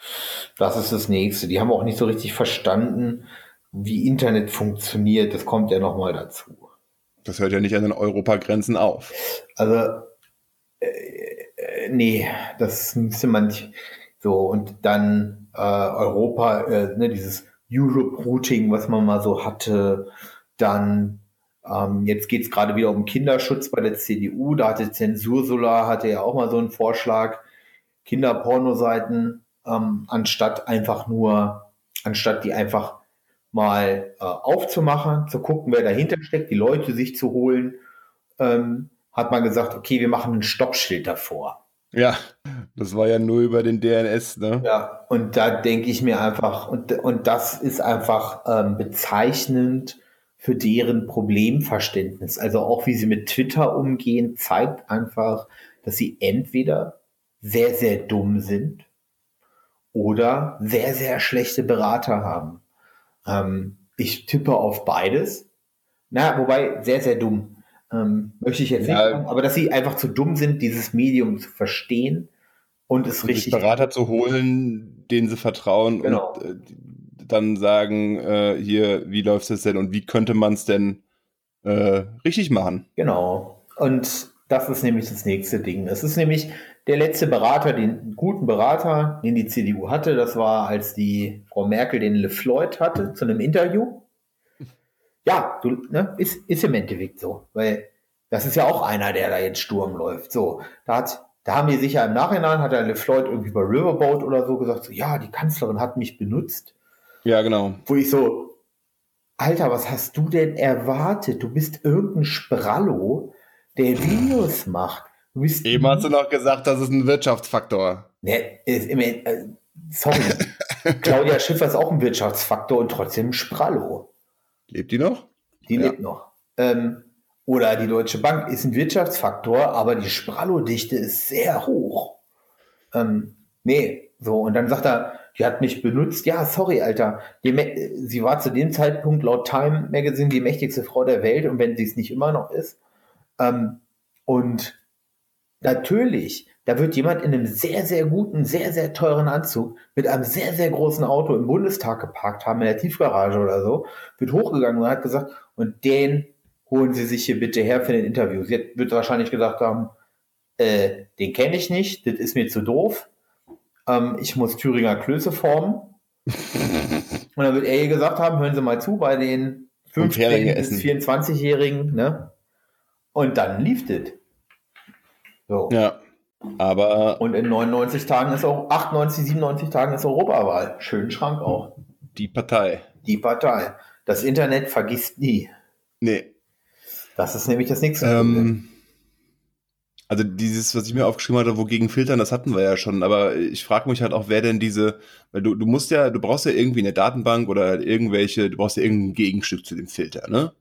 Das ist das Nächste. Die haben auch nicht so richtig verstanden, wie Internet funktioniert, das kommt ja nochmal dazu. Das hört ja nicht an den Europagrenzen auf. Also, äh, nee, das müsste man nicht so. Und dann äh, Europa, äh, ne, dieses Europe-Routing, was man mal so hatte, dann ähm, jetzt geht es gerade wieder um Kinderschutz bei der CDU. Da hatte Zensursolar, hatte ja auch mal so einen Vorschlag, Kinderpornoseiten, ähm, anstatt einfach nur, anstatt die einfach mal äh, aufzumachen, zu gucken, wer dahinter steckt, die Leute sich zu holen, ähm, hat man gesagt, okay, wir machen ein Stoppschild davor. Ja, das war ja nur über den DNS, ne? Ja, und da denke ich mir einfach, und, und das ist einfach ähm, bezeichnend für deren Problemverständnis. Also auch wie sie mit Twitter umgehen, zeigt einfach, dass sie entweder sehr, sehr dumm sind oder sehr, sehr schlechte Berater haben. Ähm, ich tippe auf beides. Na, wobei, sehr, sehr dumm. Ähm, möchte ich jetzt ja, nicht sagen, aber dass sie einfach zu dumm sind, dieses Medium zu verstehen und es und richtig. Berater zu holen, denen sie vertrauen genau. und äh, dann sagen, äh, hier, wie läuft es denn und wie könnte man es denn äh, richtig machen? Genau. Und das ist nämlich das nächste Ding. Es ist nämlich der letzte Berater, den guten Berater, den die CDU hatte, das war, als die Frau Merkel den Le Floyd hatte zu einem Interview. Ja, du, ne, ist, ist im Endeffekt so, weil das ist ja auch einer, der da jetzt Sturm läuft. So, da hat, da haben die sicher im Nachhinein, hat der Le Floyd irgendwie bei Riverboat oder so gesagt, so, ja, die Kanzlerin hat mich benutzt. Ja, genau. Wo ich so, Alter, was hast du denn erwartet? Du bist irgendein Sprallo, der Videos macht. Eben hast du noch gesagt, das ist ein Wirtschaftsfaktor. Ne, ist immer, äh, sorry. *laughs* Claudia Schiffer ist auch ein Wirtschaftsfaktor und trotzdem ein Sprallo. Lebt die noch? Die ja. lebt noch. Ähm, Oder die Deutsche Bank ist ein Wirtschaftsfaktor, aber die Sprallodichte ist sehr hoch. Ähm, nee, so. Und dann sagt er, die hat mich benutzt. Ja, sorry, Alter. Sie war zu dem Zeitpunkt laut Time Magazine die mächtigste Frau der Welt und wenn sie es nicht immer noch ist. Ähm, und natürlich, da wird jemand in einem sehr, sehr guten, sehr, sehr teuren Anzug mit einem sehr, sehr großen Auto im Bundestag geparkt haben, in der Tiefgarage oder so, wird hochgegangen und hat gesagt, und den holen Sie sich hier bitte her für den Interview. Sie wird wahrscheinlich gesagt haben, äh, den kenne ich nicht, das ist mir zu doof. Ähm, ich muss Thüringer Klöße formen. *laughs* und dann wird er ihr gesagt haben, hören Sie mal zu bei den 15- bis 24-Jährigen, ne? Und dann lief das. So. Ja. Aber. Und in 99 Tagen ist auch, 98, 97 Tagen ist Europawahl. Schönen Schrank auch. Die Partei. Die Partei. Das Internet vergisst nie. Nee. Das ist nämlich das nächste. Ähm, also dieses, was ich mir aufgeschrieben hatte, wogegen filtern, das hatten wir ja schon. Aber ich frage mich halt auch, wer denn diese, weil du, du musst ja, du brauchst ja irgendwie eine Datenbank oder irgendwelche, du brauchst ja irgendein Gegenstück zu dem Filter, ne?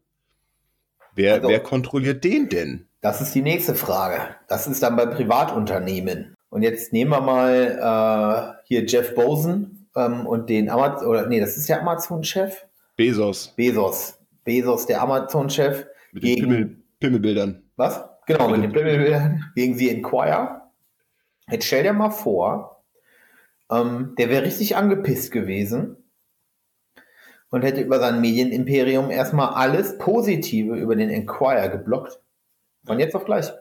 Wer, also, wer kontrolliert den denn? Das ist die nächste Frage. Das ist dann bei Privatunternehmen. Und jetzt nehmen wir mal äh, hier Jeff Bosen ähm, und den Amazon, oder nee, das ist der Amazon-Chef. Bezos. Bezos. Bezos, der Amazon-Chef. Mit gegen, den Pimmel, Pimmelbildern. Was? Genau, mit den Pimmelbildern gegen die Inquire. Jetzt stell dir mal vor, ähm, der wäre richtig angepisst gewesen und hätte über sein Medienimperium erstmal alles Positive über den Inquire geblockt von jetzt auf gleich.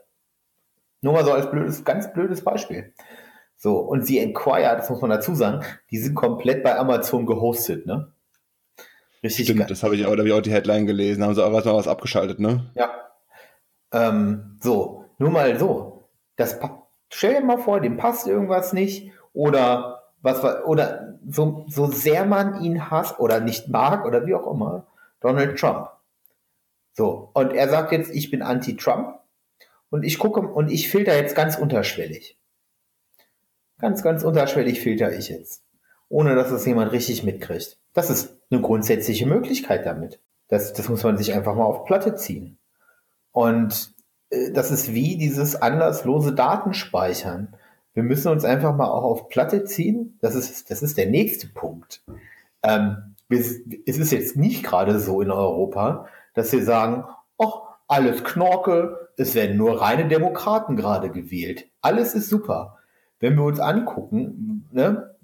Nur mal so als blödes, ganz blödes Beispiel. So, und sie Enquire, das muss man dazu sagen, die sind komplett bei Amazon gehostet, ne? Richtig Stimmt, geil. das habe ich auch, da habe ich auch die Headline gelesen, haben sie auch was, was abgeschaltet, ne? Ja. Ähm, so, nur mal so. Das, stell dir mal vor, dem passt irgendwas nicht oder was oder so, so sehr man ihn hasst oder nicht mag oder wie auch immer, Donald Trump. So, und er sagt jetzt, ich bin anti-Trump und ich gucke und ich filter jetzt ganz unterschwellig. Ganz, ganz unterschwellig filter ich jetzt. Ohne dass es jemand richtig mitkriegt. Das ist eine grundsätzliche Möglichkeit damit. Das, das muss man sich einfach mal auf Platte ziehen. Und äh, das ist wie dieses anlasslose Datenspeichern. Wir müssen uns einfach mal auch auf Platte ziehen. Das ist, das ist der nächste Punkt. Ähm, es ist jetzt nicht gerade so in Europa, dass sie sagen, ach, alles Knorke, es werden nur reine Demokraten gerade gewählt. Alles ist super. Wenn wir uns angucken, ne,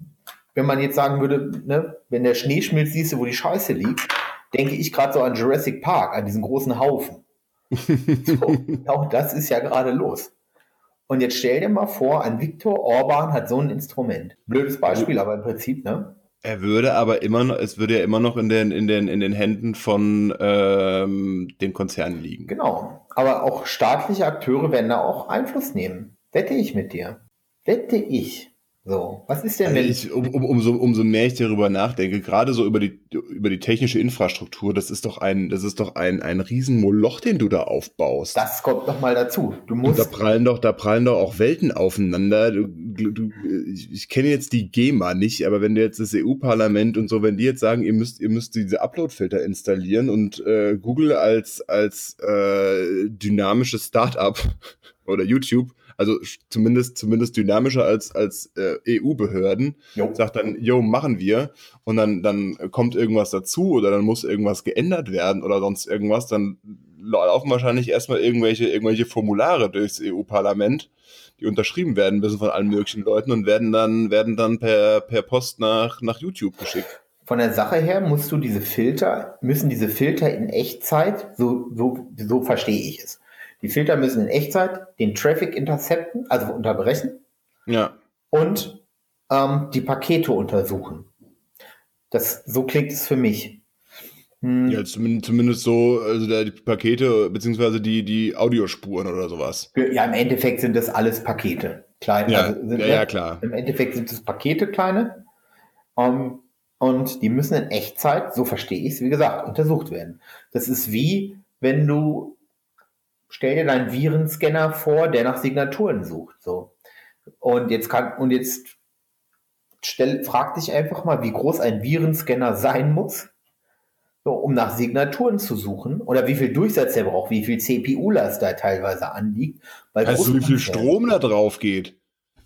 wenn man jetzt sagen würde, ne, wenn der Schnee schmilzt, siehst du, wo die Scheiße liegt, denke ich gerade so an Jurassic Park, an diesen großen Haufen. *laughs* so, auch das ist ja gerade los. Und jetzt stell dir mal vor, ein Viktor Orban hat so ein Instrument. Blödes Beispiel, aber im Prinzip, ne? Er würde aber immer noch, es würde ja immer noch in den, in den, in den Händen von ähm, den Konzernen liegen. Genau. Aber auch staatliche Akteure werden da auch Einfluss nehmen. Wette ich mit dir. Wette ich. So, was ist denn, also wenn ich, um, um, umso, umso mehr ich darüber nachdenke, gerade so über die, über die technische Infrastruktur, das ist doch ein, das ist doch ein, ein Riesenmoloch, den du da aufbaust. Das kommt noch mal dazu. Du musst. Und da prallen doch, da prallen doch auch Welten aufeinander. Du, du, ich, ich kenne jetzt die GEMA nicht, aber wenn du jetzt das EU-Parlament und so, wenn die jetzt sagen, ihr müsst, ihr müsst diese Upload-Filter installieren und äh, Google als, als äh, dynamisches Startup *laughs* oder YouTube also zumindest, zumindest dynamischer als, als äh, EU-Behörden, sagt dann, jo, machen wir. Und dann, dann kommt irgendwas dazu oder dann muss irgendwas geändert werden oder sonst irgendwas, dann laufen wahrscheinlich erstmal irgendwelche, irgendwelche Formulare durchs EU-Parlament, die unterschrieben werden müssen von allen möglichen Leuten und werden dann, werden dann per, per Post nach, nach YouTube geschickt. Von der Sache her musst du diese Filter, müssen diese Filter in Echtzeit, so, so, so verstehe ich es, die Filter müssen in Echtzeit den Traffic intercepten, also unterbrechen. Ja. Und ähm, die Pakete untersuchen. Das, so klingt es für mich. Hm. Ja, zumindest, zumindest so, also die Pakete, beziehungsweise die, die Audiospuren oder sowas. Ja, im Endeffekt sind das alles Pakete. Kleine, ja, also sind, ja, ja, klar. Im Endeffekt sind es Pakete, kleine. Um, ähm, und die müssen in Echtzeit, so verstehe ich es, wie gesagt, untersucht werden. Das ist wie, wenn du stell dir deinen Virenscanner vor, der nach Signaturen sucht. So. Und jetzt kann, und jetzt stell, frag dich einfach mal, wie groß ein Virenscanner sein muss, so, um nach Signaturen zu suchen oder wie viel Durchsatz er braucht, wie viel CPU-Last da teilweise anliegt. Weißt du, wie viel Strom da drauf geht?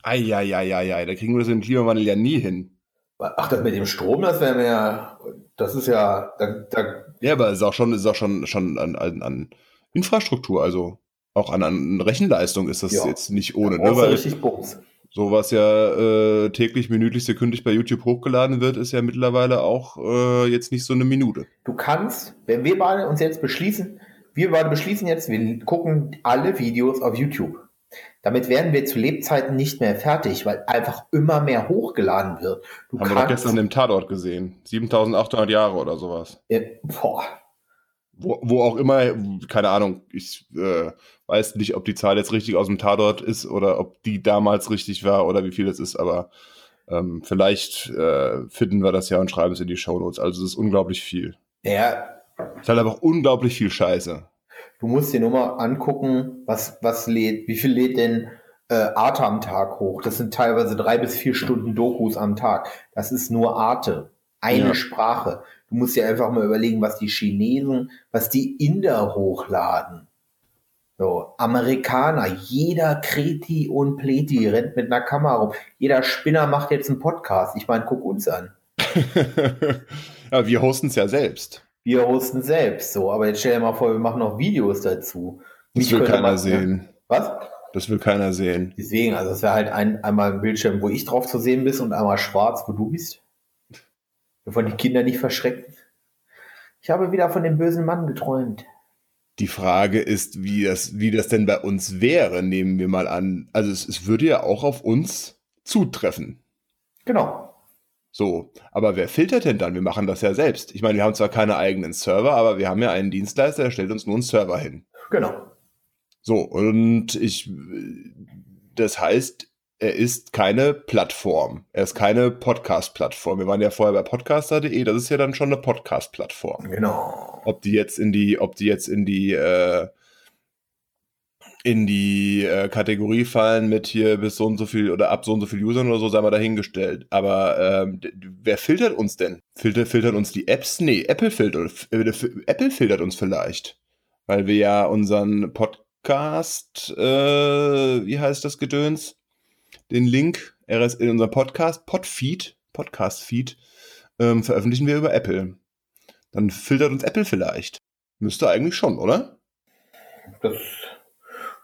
Eieieiei, da kriegen wir das im Klimawandel ja nie hin. Ach, das mit dem Strom, das wäre mir ja, das ist ja, da, da ja, aber es ist auch schon, ist auch schon, schon an, an, an Infrastruktur, also auch an, an Rechenleistung ist das ja. jetzt nicht ohne. ne? Weil richtig Bums. So was ja äh, täglich, minütlich, sekündlich bei YouTube hochgeladen wird, ist ja mittlerweile auch äh, jetzt nicht so eine Minute. Du kannst, wenn wir beide uns jetzt beschließen, wir beide beschließen jetzt, wir gucken alle Videos auf YouTube. Damit werden wir zu Lebzeiten nicht mehr fertig, weil einfach immer mehr hochgeladen wird. Du Haben wir doch gestern im Tatort gesehen. 7800 Jahre oder sowas. Äh, boah. Wo, wo auch immer, keine Ahnung, ich äh, weiß nicht, ob die Zahl jetzt richtig aus dem Tatort ist oder ob die damals richtig war oder wie viel es ist, aber ähm, vielleicht äh, finden wir das ja und schreiben es in die Shownotes. Also es ist unglaublich viel. Ja. Es ist halt einfach unglaublich viel Scheiße. Du musst dir nur mal angucken, was, was lädt, wie viel lädt denn äh, Arte am Tag hoch. Das sind teilweise drei bis vier Stunden Dokus am Tag. Das ist nur Arte. Eine ja. Sprache. Du musst dir einfach mal überlegen, was die Chinesen, was die Inder hochladen. So, Amerikaner, jeder Kreti und Pleti rennt mit einer Kamera rum. Jeder Spinner macht jetzt einen Podcast. Ich meine, guck uns an. *laughs* ja, wir hosten es ja selbst wir hosten selbst so. Aber jetzt stell dir mal vor, wir machen noch Videos dazu. Das will keiner man, sehen. Was? Das will keiner sehen. Deswegen, also es wäre halt ein, einmal ein Bildschirm, wo ich drauf zu sehen bist und einmal schwarz, wo du bist. Wovon die Kinder nicht verschrecken. Ich habe wieder von dem bösen Mann geträumt. Die Frage ist, wie das, wie das denn bei uns wäre, nehmen wir mal an. Also es, es würde ja auch auf uns zutreffen. Genau. So, aber wer filtert denn dann? Wir machen das ja selbst. Ich meine, wir haben zwar keine eigenen Server, aber wir haben ja einen Dienstleister, der stellt uns nur einen Server hin. Genau. So, und ich, das heißt, er ist keine Plattform. Er ist keine Podcast-Plattform. Wir waren ja vorher bei podcaster.de, das ist ja dann schon eine Podcast-Plattform. Genau. Ob die jetzt in die, ob die jetzt in die, äh, in die äh, Kategorie fallen mit hier bis so und so viel oder ab so und so viel Usern oder so, sei mal dahingestellt. Aber ähm, wer filtert uns denn? Filter, filtert uns die Apps? Nee, Apple filtert, äh, Apple filtert uns vielleicht. Weil wir ja unseren Podcast, äh, wie heißt das Gedöns? Den Link RS in unserem Podcast, Podfeed, Podcast-Feed, ähm, veröffentlichen wir über Apple. Dann filtert uns Apple vielleicht. Müsste eigentlich schon, oder? Das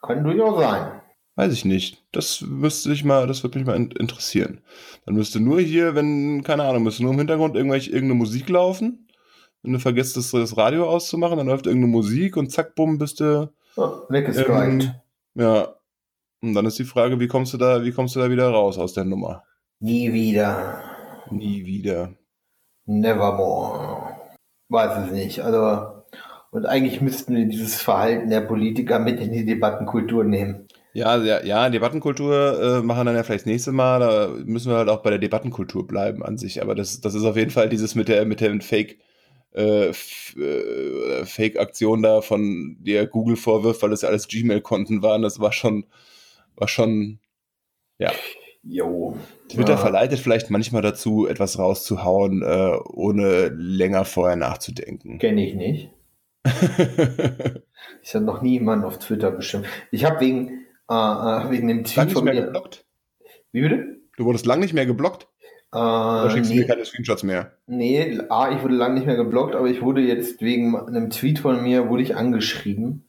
kann durchaus sein. Weiß ich nicht. Das müsste ich mal, das würde mich mal interessieren. Dann müsste nur hier, wenn, keine Ahnung, müsste nur im Hintergrund irgendwelche, irgendeine Musik laufen. Wenn du vergisst, das, das Radio auszumachen, dann läuft irgendeine Musik und zack, bumm, bist du. Oh, weggestrikt. ja. Und dann ist die Frage, wie kommst du da, wie kommst du da wieder raus aus der Nummer? Nie wieder. Nie wieder. Nevermore. Weiß es nicht. Also, und eigentlich müssten wir dieses Verhalten der Politiker mit in die Debattenkultur nehmen. Ja, ja, ja Debattenkultur äh, machen dann ja vielleicht das nächste Mal. Da müssen wir halt auch bei der Debattenkultur bleiben an sich. Aber das, das ist auf jeden Fall dieses mit der mit dem Fake äh, äh, Fake-Aktion da von der Google vorwirft, weil das ja alles Gmail-Konten waren. Das war schon, war schon, ja. Jo. Twitter ja. verleitet vielleicht manchmal dazu, etwas rauszuhauen, äh, ohne länger vorher nachzudenken. Kenne ich nicht. *laughs* ich habe noch nie jemanden auf Twitter bestimmt. Ich habe wegen, äh, äh, wegen dem Tweet von mir. Geblockt? Wie bitte? Du wurdest lang nicht mehr geblockt? Äh, Oder schickst nee, du mir keine Screenshots mehr? Nee, A, ich wurde lang nicht mehr geblockt, aber ich wurde jetzt wegen einem Tweet von mir, wurde ich angeschrieben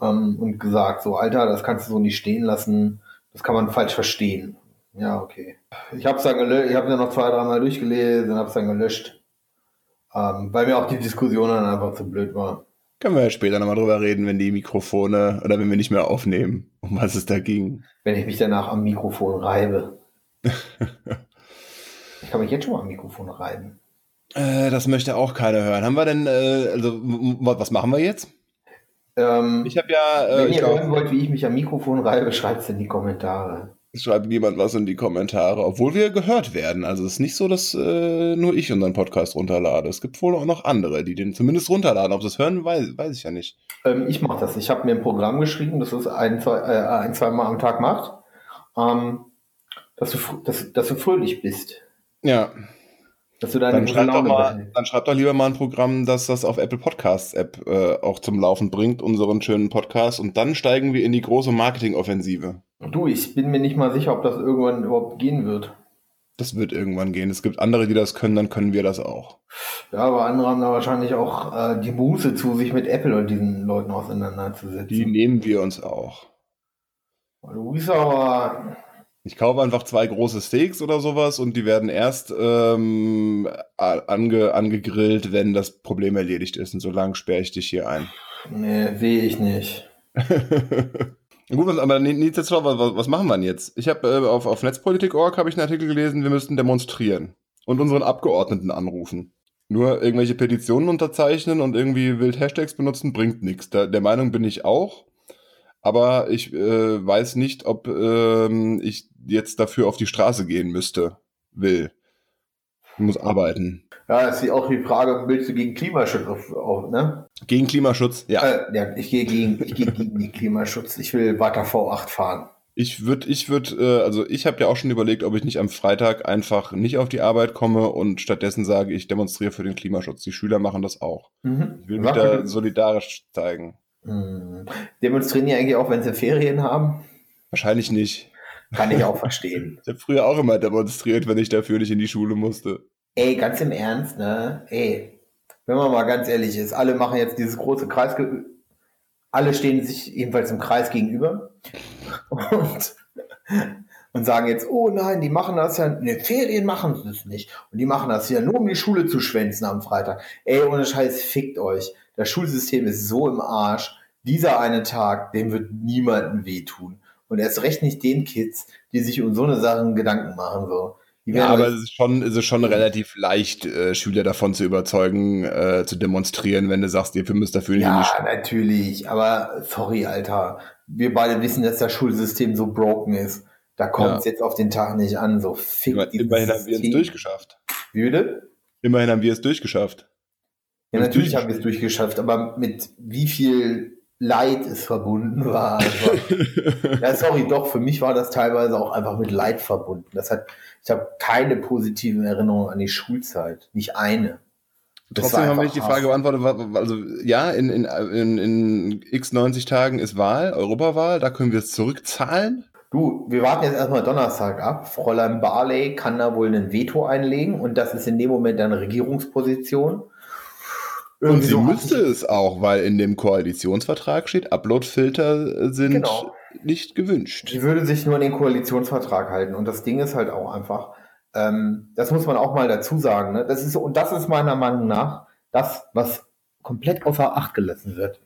ähm, und gesagt, so, Alter, das kannst du so nicht stehen lassen, das kann man falsch verstehen. Ja, okay. Ich habe es dann gelöscht, ich habe dann noch zwei, dreimal durchgelesen, habe es dann gelöscht. Ähm, weil mir auch die Diskussion dann einfach zu blöd war. Können wir ja später nochmal drüber reden, wenn die Mikrofone oder wenn wir nicht mehr aufnehmen, um was es da ging. Wenn ich mich danach am Mikrofon reibe. *laughs* ich kann mich jetzt schon mal am Mikrofon reiben. Äh, das möchte auch keiner hören. Haben wir denn, äh, also was machen wir jetzt? Ähm, ich habe ja. Äh, wenn ihr hören wollt, wie ich mich am Mikrofon reibe, schreibt es in die Kommentare. Schreibt niemand was in die Kommentare, obwohl wir gehört werden. Also es ist nicht so, dass äh, nur ich unseren Podcast runterlade. Es gibt wohl auch noch andere, die den zumindest runterladen. Ob sie es hören, weiß, weiß ich ja nicht. Ähm, ich mache das. Ich habe mir ein Programm geschrieben, das es ein, zwei, äh, ein, zwei Mal am Tag macht, ähm, dass, du, dass, dass du fröhlich bist. Ja. Dass du deine Dann schreib, doch mal, dann schreib doch lieber mal ein Programm, das das auf Apple Podcasts App äh, auch zum Laufen bringt, unseren schönen Podcast. Und dann steigen wir in die große Marketingoffensive. Du, ich bin mir nicht mal sicher, ob das irgendwann überhaupt gehen wird. Das wird irgendwann gehen. Es gibt andere, die das können, dann können wir das auch. Ja, aber andere haben da wahrscheinlich auch äh, die Muße zu, sich mit Apple und diesen Leuten auseinanderzusetzen. Die nehmen wir uns auch. Du bist aber. Ich kaufe einfach zwei große Steaks oder sowas und die werden erst ähm, ange, angegrillt, wenn das Problem erledigt ist. Und solange sperre ich dich hier ein. Nee, sehe ich nicht. *laughs* Gut, was, aber nichtsdestotrotz, was, was- machen wir denn jetzt? Ich habe äh, auf, auf Netzpolitik.org habe ich einen Artikel gelesen, wir müssten demonstrieren und unseren Abgeordneten anrufen. Nur irgendwelche Petitionen unterzeichnen und irgendwie wild Hashtags benutzen bringt nichts. Der Meinung bin ich auch, aber ich äh, weiß nicht, ob ähm, ich jetzt dafür auf die Straße gehen müsste, will. Ich muss arbeiten. Ja, ist auch die Frage, willst du gegen Klimaschutz auf, auf ne? Gegen Klimaschutz, ja. Äh, ja, ich gehe gegen, ich gehe gegen den Klimaschutz. Ich will weiter V8 fahren. Ich würde, ich würde, äh, also ich habe ja auch schon überlegt, ob ich nicht am Freitag einfach nicht auf die Arbeit komme und stattdessen sage, ich demonstriere für den Klimaschutz. Die Schüler machen das auch. Mhm. Ich will mich da solidarisch zeigen. Mhm. Demonstrieren die eigentlich auch, wenn sie Ferien haben? Wahrscheinlich nicht. Kann ich auch verstehen. *laughs* Ich habe früher auch immer demonstriert, wenn ich dafür nicht in die Schule musste. Ey, ganz im Ernst, ne? Ey, wenn man mal ganz ehrlich ist, alle machen jetzt dieses große Kreis, alle stehen sich jedenfalls im Kreis gegenüber und, und sagen jetzt, oh nein, die machen das ja, ne, Ferien machen sie es nicht. Und die machen das ja nur, um die Schule zu schwänzen am Freitag. Ey, ohne Scheiß, fickt euch. Das Schulsystem ist so im Arsch. Dieser eine Tag, dem wird niemandem wehtun. Und erst recht nicht den Kids, die sich um so eine Sachen Gedanken machen, so. Ja, aber es ist schon, es ist schon relativ leicht, äh, Schüler davon zu überzeugen, äh, zu demonstrieren, wenn du sagst, ihr müsst dafür nicht Ja, natürlich, aber sorry, Alter. Wir beide wissen, dass das Schulsystem so broken ist. Da kommt es jetzt auf den Tag nicht an. So fick Immer- Immerhin haben wir es durchgeschafft. Wie bitte? Immerhin haben wir es durchgeschafft. Ja, natürlich haben wir es durchgeschafft, aber mit wie viel Leid es verbunden war. *laughs* Also, ja, sorry, doch, für mich war das teilweise auch einfach mit Leid verbunden. Das hat, ich habe keine positiven Erinnerungen an die Schulzeit. Nicht eine. Das Trotzdem haben wir die Frage beantwortet, also ja, in, in, in, in x 90 Tagen ist Wahl, Europawahl, da können wir es zurückzahlen. Du, wir warten jetzt erstmal Donnerstag ab. Fräulein Barley kann da wohl ein Veto einlegen und das ist in dem Moment eine Regierungsposition. Und sie so- müsste es auch, weil in dem Koalitionsvertrag steht, Uploadfilter sind Genau. nicht gewünscht. Sie würde sich nur an den Koalitionsvertrag halten. Und das Ding ist halt auch einfach, ähm, das muss man auch mal dazu sagen. Ne? Das ist, und das ist meiner Meinung nach das, was komplett außer Acht gelassen wird.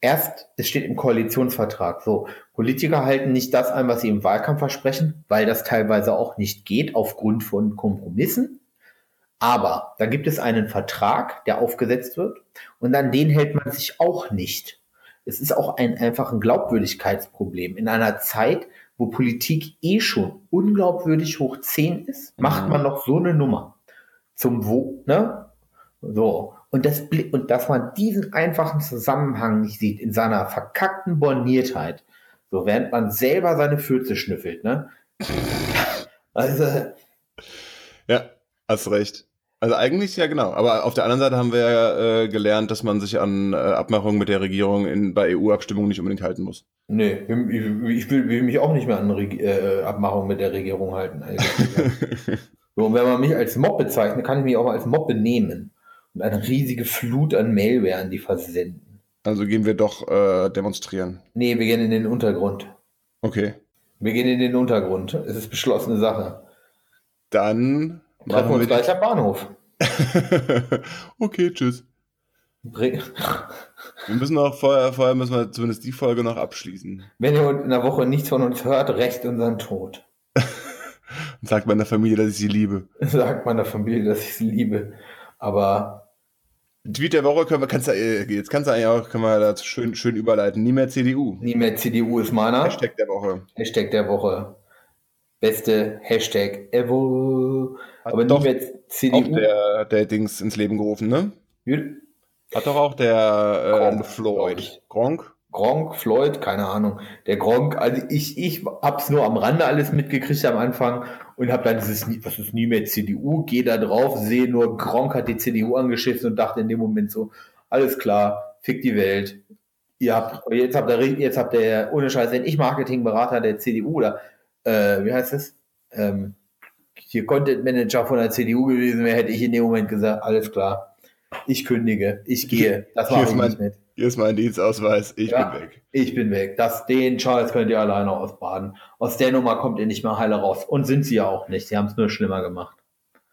Erst, es steht im Koalitionsvertrag. So, Politiker halten nicht das ein, was sie im Wahlkampf versprechen, weil das teilweise auch nicht geht aufgrund von Kompromissen. Aber da gibt es einen Vertrag, der aufgesetzt wird und an den hält man sich auch nicht. Es ist auch ein einfach ein Glaubwürdigkeitsproblem. In einer Zeit, wo Politik eh schon unglaubwürdig hoch 10 ist, macht Mhm. man noch so eine Nummer. Zum Wo, ne? So. Und das, und dass man diesen einfachen Zusammenhang nicht sieht, in seiner verkackten Borniertheit, so während man selber seine Fürze schnüffelt, ne? *laughs* Also, Ja, hast recht. Also eigentlich ja genau. Aber auf der anderen Seite haben wir ja äh, gelernt, dass man sich an äh, Abmachungen mit der Regierung in, bei EU-Abstimmungen nicht unbedingt halten muss. nee, ich, ich will, will mich auch nicht mehr an Reg äh, Abmachungen mit der Regierung halten. *laughs* So, und wenn man mich als Mob bezeichnet, kann ich mich auch als Mob benehmen und eine riesige Flut an Mailware an die versenden. also gehen wir doch äh, demonstrieren. Nee, wir gehen in den Untergrund. Okay. Wir gehen in den Untergrund. Es ist beschlossene Sache. Dann Treffen wir uns gleich am Bahnhof. *laughs* okay, tschüss. Bring- Wir müssen noch vorher, vorher müssen wir zumindest die Folge noch abschließen. Wenn ihr in der Woche nichts von uns hört, recht unseren Tod. *laughs* Und sagt meiner Familie, dass ich sie liebe. *laughs* Sagt meiner Familie, dass ich sie liebe. Aber Tweet der Woche können wir, kannst du, äh, jetzt kannst du eigentlich auch, können wir dazu schön, schön überleiten. Nie mehr CDU. nie mehr CDU ist meiner. Hashtag der Woche. Hashtag der Woche. Beste Hashtag ever. Hat Aber doch Auch CDU. der, der Dings ins Leben gerufen, ne? Hat doch auch der äh, Gronk, ich. Gronk? Gronk, Floyd, keine Ahnung. Der Gronk, also ich, ich hab's nur am Rande alles mitgekriegt am Anfang und hab dann dieses, was ist nie mehr CDU, geh da drauf, sehe nur Gronk hat die CDU angeschissen und dachte in dem Moment so, alles klar, fick die Welt. Ihr habt, jetzt habt ihr, jetzt habt ihr, ohne Scheiß, wenn ich Marketingberater der CDU oder, äh, wie heißt es? Ähm, hier Content Manager von der CDU gewesen wäre, hätte ich in dem Moment gesagt, alles klar, ich kündige, ich gehe, das mache ich nicht mit. Hier ist mein Dienstausweis, ich ja, bin weg. Ich bin weg. Das, den Charles könnt ihr alleine ausbaden. Aus der Nummer kommt ihr nicht mehr heile raus. Und sind sie ja auch nicht. Sie haben es nur schlimmer gemacht.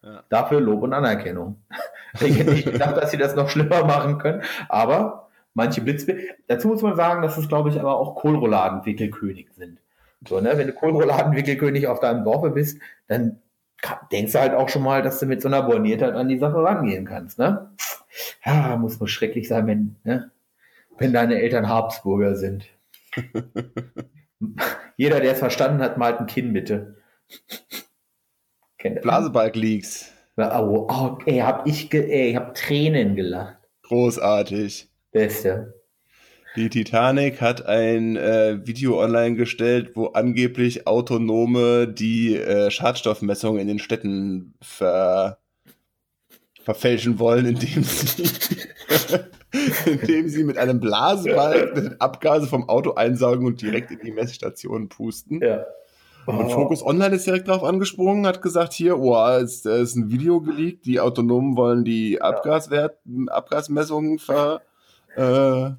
Ja. Dafür Lob und Anerkennung. *laughs* ich hätte nicht gedacht, dass sie das noch schlimmer machen können. Aber manche Blitzbilder. Dazu muss man sagen, dass es, glaube ich, aber auch Kohlrouladenwickelkönig sind. So, ne? Wenn du Kohlrouladenwickelkönig auf deinem Dorfe bist, dann denkst du halt auch schon mal, dass du mit so einer Borniertheit an die Sache rangehen kannst. Ne? Ja, muss nur schrecklich sein, wenn, ne? wenn deine Eltern Habsburger sind. *laughs* Jeder, der es verstanden hat, malt ein Kinn bitte. Blasebalg-Leaks. Oh, oh, ey, hab ich, ey, ich hab Tränen gelacht. Großartig. Beste. Die Titanic hat ein äh, Video online gestellt, wo angeblich Autonome die äh, Schadstoffmessung in den Städten ver verfälschen wollen, indem sie *laughs* indem sie mit einem Blaseball Abgase vom Auto einsaugen und direkt in die Messstation pusten. Ja. Oh. Und Focus Online ist direkt darauf angesprungen, hat gesagt, hier, oh, es ist ein Video geleakt, die Autonomen wollen die Abgaswert, Abgasmessungen ver, äh,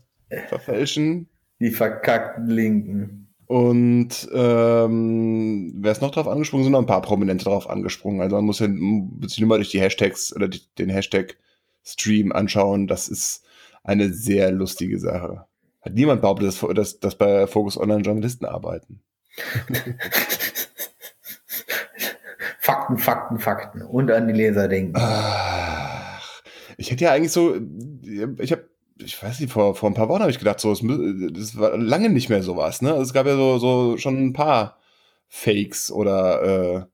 verfälschen. Die verkackten Linken. Und ähm, wer ist noch drauf angesprungen? Sind noch ein paar Prominente drauf angesprungen. Also man muss sich nur mal durch die Hashtags oder die, den Hashtag Stream anschauen. Das ist eine sehr lustige Sache. Hat niemand behauptet, dass, dass, dass bei Focus Online Journalisten arbeiten. *laughs* Fakten, Fakten, Fakten. Und an die Leser denken. Ach, ich hätte ja eigentlich so, ich habe, ich weiß nicht, vor, vor ein paar Wochen habe ich gedacht, so, es, das war lange nicht mehr sowas. Ne? Es gab ja so, so schon ein paar Fakes oder äh,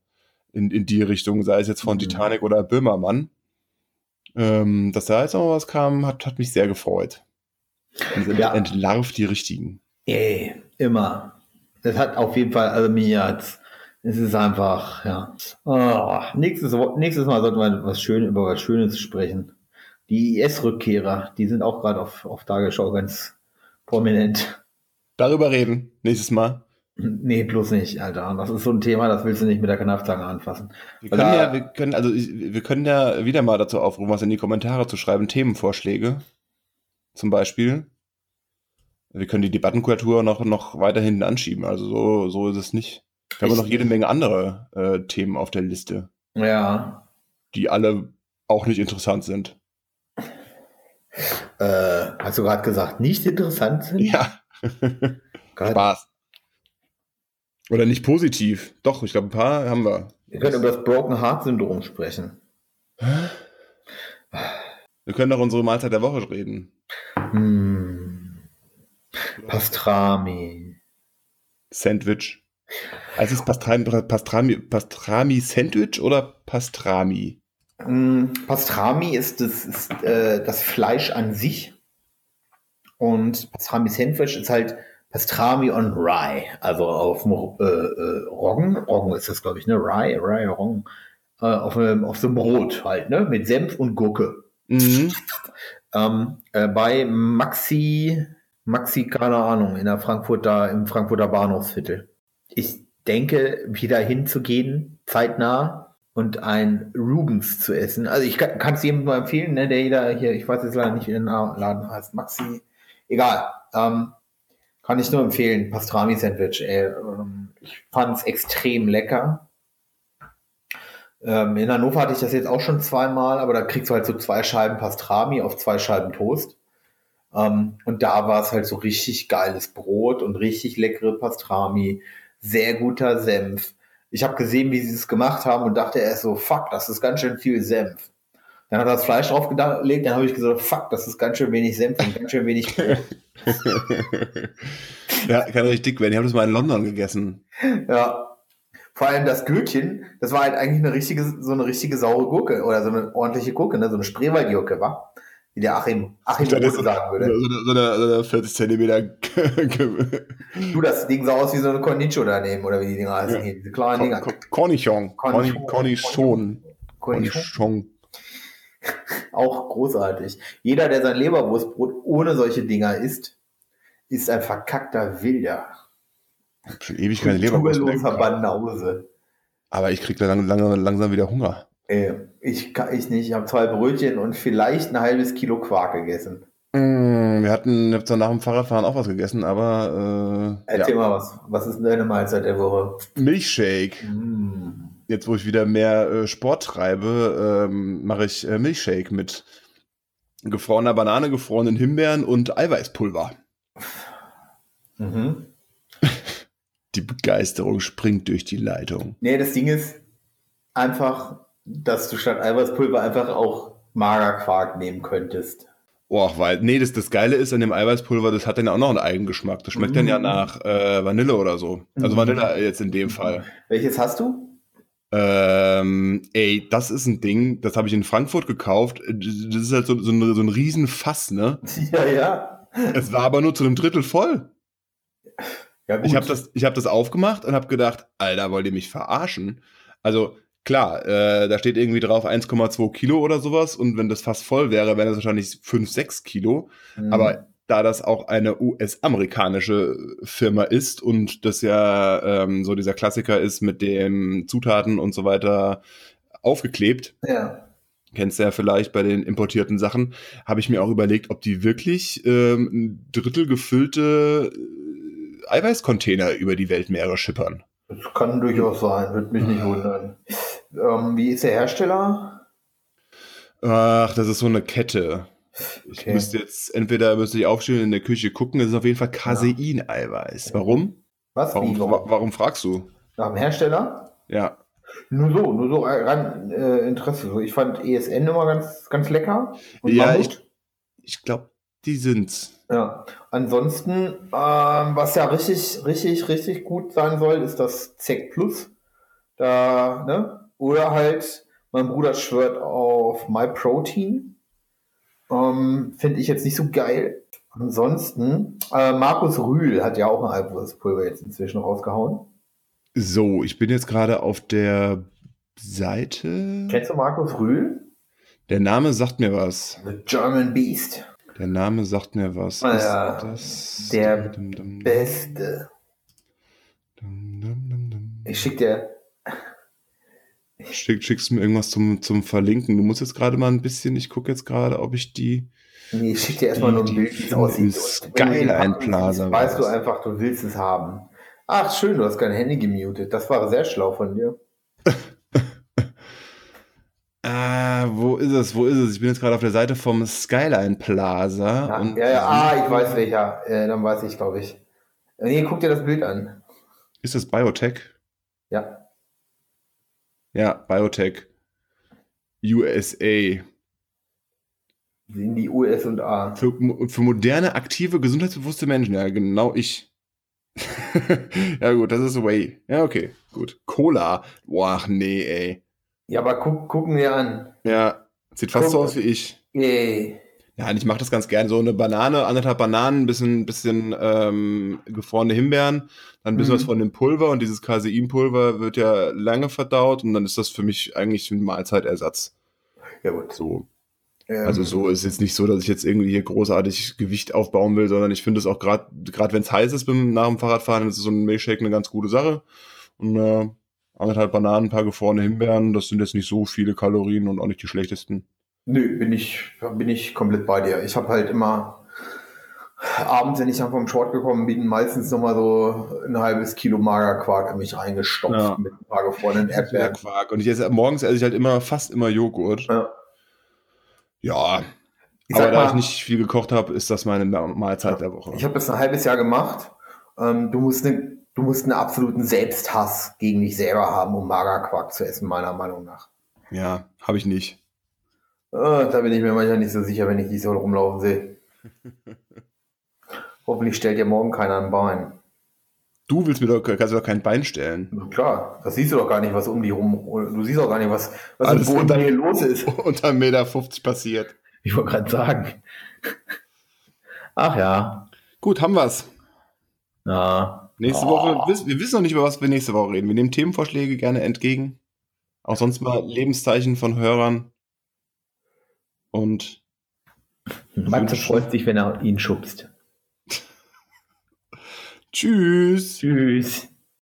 in, in die Richtung, sei es jetzt von mhm. Titanic oder Böhmermann. Ähm, dass da jetzt noch was kam, hat, hat mich sehr gefreut. Und ja. entlarvt die richtigen. Ey, immer. Das hat auf jeden Fall, also mir jetzt, es ist einfach, ja. Oh, nächstes, nächstes Mal sollten wir was Schön, über was Schönes sprechen. Die IS-Rückkehrer, die sind auch gerade auf, auf Tagesschau ganz prominent. Darüber reden, nächstes Mal. Nee, bloß nicht, Alter. Das ist so ein Thema, das willst du nicht mit der Knappzange anfassen. Wir können ja, wir können, also wir können ja wieder mal dazu aufrufen, was in die Kommentare zu schreiben, Themenvorschläge. Zum Beispiel. Wir können die Debattenkultur noch, noch weiter hinten anschieben. Also so, so ist es nicht. Wir haben noch jede Menge andere äh, Themen auf der Liste. Ja. Die alle auch nicht interessant sind. Äh, hast du gerade gesagt, nicht interessant sind? Ja. Spaß. Oder nicht positiv. Doch, ich glaube, ein paar haben wir. Wir können über das Broken Heart Syndrom sprechen. Wir können doch unsere Mahlzeit der Woche reden. Hm. Pastrami. Sandwich. Also ist Pastrami, Pastrami, Pastrami Sandwich oder Pastrami? Hm, Pastrami ist das, ist, äh, das Fleisch an sich. Und Pastrami Sandwich ist halt Pastrami und Rye, also auf dem äh, äh, Roggen, Roggen ist das, glaube ich, ne? Rye, Rye, Roggen, äh, auf, ähm, auf so einem Brot halt, ne? Mit Senf und Gurke. Mhm. *laughs* Ähm, äh, bei Maxi, Maxi, keine Ahnung, in der Frankfurter, im Frankfurter Bahnhofsviertel. Ich denke, wieder hinzugehen, zeitnah und ein Rubens zu essen. Also ich kann es jedem nur empfehlen, ne, der jeder hier, ich weiß jetzt leider nicht, wie der Laden heißt, Maxi, egal. Ähm, kann ich nur empfehlen, Pastrami-Sandwich. Ähm, ich fand es extrem lecker. Ähm, in Hannover hatte ich das jetzt auch schon zweimal, aber da kriegst du halt so zwei Scheiben Pastrami auf zwei Scheiben Toast. Ähm, und da war es halt so richtig geiles Brot und richtig leckere Pastrami, sehr guter Senf. Ich habe gesehen, wie sie es gemacht haben und dachte erst so, fuck, das ist ganz schön viel Senf. Dann hat er das Fleisch draufgelegt, dann habe ich gesagt, fuck, das ist ganz schön wenig Senf und ganz schön wenig Brot. *laughs* ja, kann richtig dick werden. Ich habe das mal in London gegessen. Ja. Vor allem das Gürkchen, das war halt eigentlich eine richtige, so eine richtige saure Gurke oder so eine ordentliche Gurke, ne? so eine Spreewaldgurke war. Wie der Achim, Achim Das ist Rode sagen würde. So eine, so eine, so eine 40 Zentimeter *laughs* Du, das Ding sah aus wie so eine Cornicho daneben, oder wie die Dinger heißen Ja. hier, diese kleinen Dinger. Cornichon. Cornichon. Cornichon. Cornicho. Cornichon. *laughs* Auch großartig. Jeder, der sein Leberwurstbrot ohne solche Dinger isst, ist ein verkackter Wilder. Schon ewig keine Leberwurst. Banause. Aber ich krieg lang, lang, langsam wieder Hunger. Äh, ich, kann- ich nicht. Ich habe zwei Brötchen und vielleicht ein halbes Kilo Quark gegessen. Mm, wir hatten zwar nach dem Fahrradfahren auch was gegessen, aber äh, Erzähl ja. mal was. Was ist denn deine Mahlzeit der Woche? Milchshake. Mm. Jetzt, wo ich wieder mehr äh, Sport treibe, ähm, mache ich äh, Milchshake mit gefrorener Banane, gefrorenen Himbeeren und Eiweißpulver. Mhm. *laughs* Die Begeisterung springt durch die Leitung. Nee, das Ding ist einfach, dass du statt Eiweißpulver einfach auch Magerquark nehmen könntest. Oh, weil, nee, das, das Geile ist an dem Eiweißpulver, das hat dann ja auch noch einen Eigengeschmack. Das schmeckt dann ja Mhm. nach äh, Vanille oder so. Also Mhm. Vanille jetzt in dem Fall. Welches hast du? Ähm, ey, das ist ein Ding, das habe ich in Frankfurt gekauft. Das ist halt so, so, ein, so ein Riesenfass, ne? *laughs* Ja, ja. Es war aber nur zu einem Drittel voll. Ja. Ich habe das, ich hab das aufgemacht und habe gedacht, Alter, wollt ihr mich verarschen? Also klar, äh, da steht irgendwie drauf 1,2 Kilo oder sowas und wenn das fast voll wäre, wären das wahrscheinlich 5, 6 Kilo. Mhm. Aber da das auch eine US-amerikanische Firma ist und das ja ähm, so dieser Klassiker ist mit den Zutaten und so weiter aufgeklebt, Ja. kennst du ja vielleicht bei den importierten Sachen, habe ich mir auch überlegt, ob die wirklich ähm, ein Drittel gefüllte äh, Eiweißcontainer über die Weltmeere schippern. Das kann durchaus sein, würde mich nicht wundern. Ähm, wie ist der Hersteller? Ach, das ist so eine Kette. Ich Okay. müsste jetzt entweder müsste ich aufstehen und in der Küche gucken, es ist auf jeden Fall Casein-Eiweiß. Warum? Was? Warum, warum? warum fragst du? Nach dem Hersteller? Ja. Nur so, nur so rein äh, Interesse. Ich fand ESN immer ganz, ganz lecker. Und Ja, Mammut. Ich glaube, die sind's. Ja. Ansonsten, ähm, was ja richtig, richtig, richtig gut sein soll, ist das ZEC Plus. Da, ne? Oder halt, mein Bruder schwört auf MyProtein. Ähm, Finde ich jetzt nicht so geil. Ansonsten, äh, Markus Rühl hat ja auch ein Eiweißpulver jetzt inzwischen rausgehauen. So, ich bin jetzt gerade auf der Seite. Kennst du Markus Rühl? Der Name sagt mir was. The German Beast. Der Name sagt mir was. Ist ja. Der Dum, dum, dum, Beste. Ich schick dir. Schick, schickst du mir irgendwas zum, zum Verlinken. Du musst jetzt gerade mal ein bisschen, ich gucke jetzt gerade, ob ich die. Nee, ich schick dir erstmal nur ein Bild, wie es aussieht. den ein Plaza Weißt du einfach, du willst es haben. Ach, schön, du hast dein Handy gemutet. Das war sehr schlau von dir. Ah, *laughs* wo ist es? Wo ist es? Ich bin jetzt gerade auf der Seite vom Skyline Plaza. Ja, und ja, ja, ah, ich weiß welcher. Äh, dann weiß ich, glaube ich. Äh, Nee, guck dir das Bild an. Ist das Biotech? Ja. Ja, Biotech. USA. In die US und A. Für, für moderne, aktive, gesundheitsbewusste Menschen. Ja, genau ich. *laughs* ja, gut, das ist Way. Ja, okay, gut. Cola. Boah, nee, ey. Ja, aber guck, gucken wir an. Ja, sieht fast Guck. so aus wie ich. Yay. Ja, und ich mache das ganz gern. So eine Banane, anderthalb Bananen, ein bisschen, bisschen ähm, gefrorene Himbeeren, dann ein bisschen Mhm. was von dem Pulver und dieses Caseinpulver wird ja lange verdaut und dann ist das für mich eigentlich ein Mahlzeitersatz. Ja, gut. So. Ähm, Also so ist jetzt nicht so, dass ich jetzt irgendwie hier großartig Gewicht aufbauen will, sondern ich finde es auch gerade, gerade wenn es heiß ist beim, nach dem Fahrradfahren, ist so ein Milchshake eine ganz gute Sache. Und äh, anderthalb Bananen, ein paar gefrorene Himbeeren, das sind jetzt nicht so viele Kalorien und auch nicht die schlechtesten. Nö, bin ich, bin ich komplett bei dir. Ich habe halt immer abends, wenn ich dann vom Sport gekommen bin, meistens nochmal so ein halbes Kilo Magerquark in mich reingestopft Ja. mit ein paar gefrorenen Ja, Erdbeeren. Quark. Und ich esse, morgens esse ich halt immer, fast immer Joghurt. Ja. Ja, Ich aber da mal, ich nicht viel gekocht habe, ist das meine Ma- Mahlzeit der Woche. ich habe das ein halbes Jahr gemacht. Ähm, du musst ne, du musst einen absoluten Selbsthass gegen dich selber haben, um Magerquark zu essen, meiner Meinung nach. Ja, habe ich nicht. Ah, da bin ich mir manchmal nicht so sicher, wenn ich die so rumlaufen sehe. *laughs* Hoffentlich stellt dir morgen keiner ein Bein. Du willst mir doch, kannst mir doch kein Bein stellen. Na klar, das siehst du doch gar nicht, was um die rum. Du siehst doch gar nicht, was, was Alles im unter, hier los ist. *laughs* Unter 1,50 Meter passiert. Ich wollte gerade sagen. Ach ja. Gut, haben wir's. Na. Nächste oh. Woche, wir wissen noch nicht, über was wir nächste Woche reden. Wir nehmen Themenvorschläge gerne entgegen. Auch sonst mal Lebenszeichen von Hörern. Und Matze freut sich, wenn er ihn schubst. *laughs* Tschüss. Tschüss.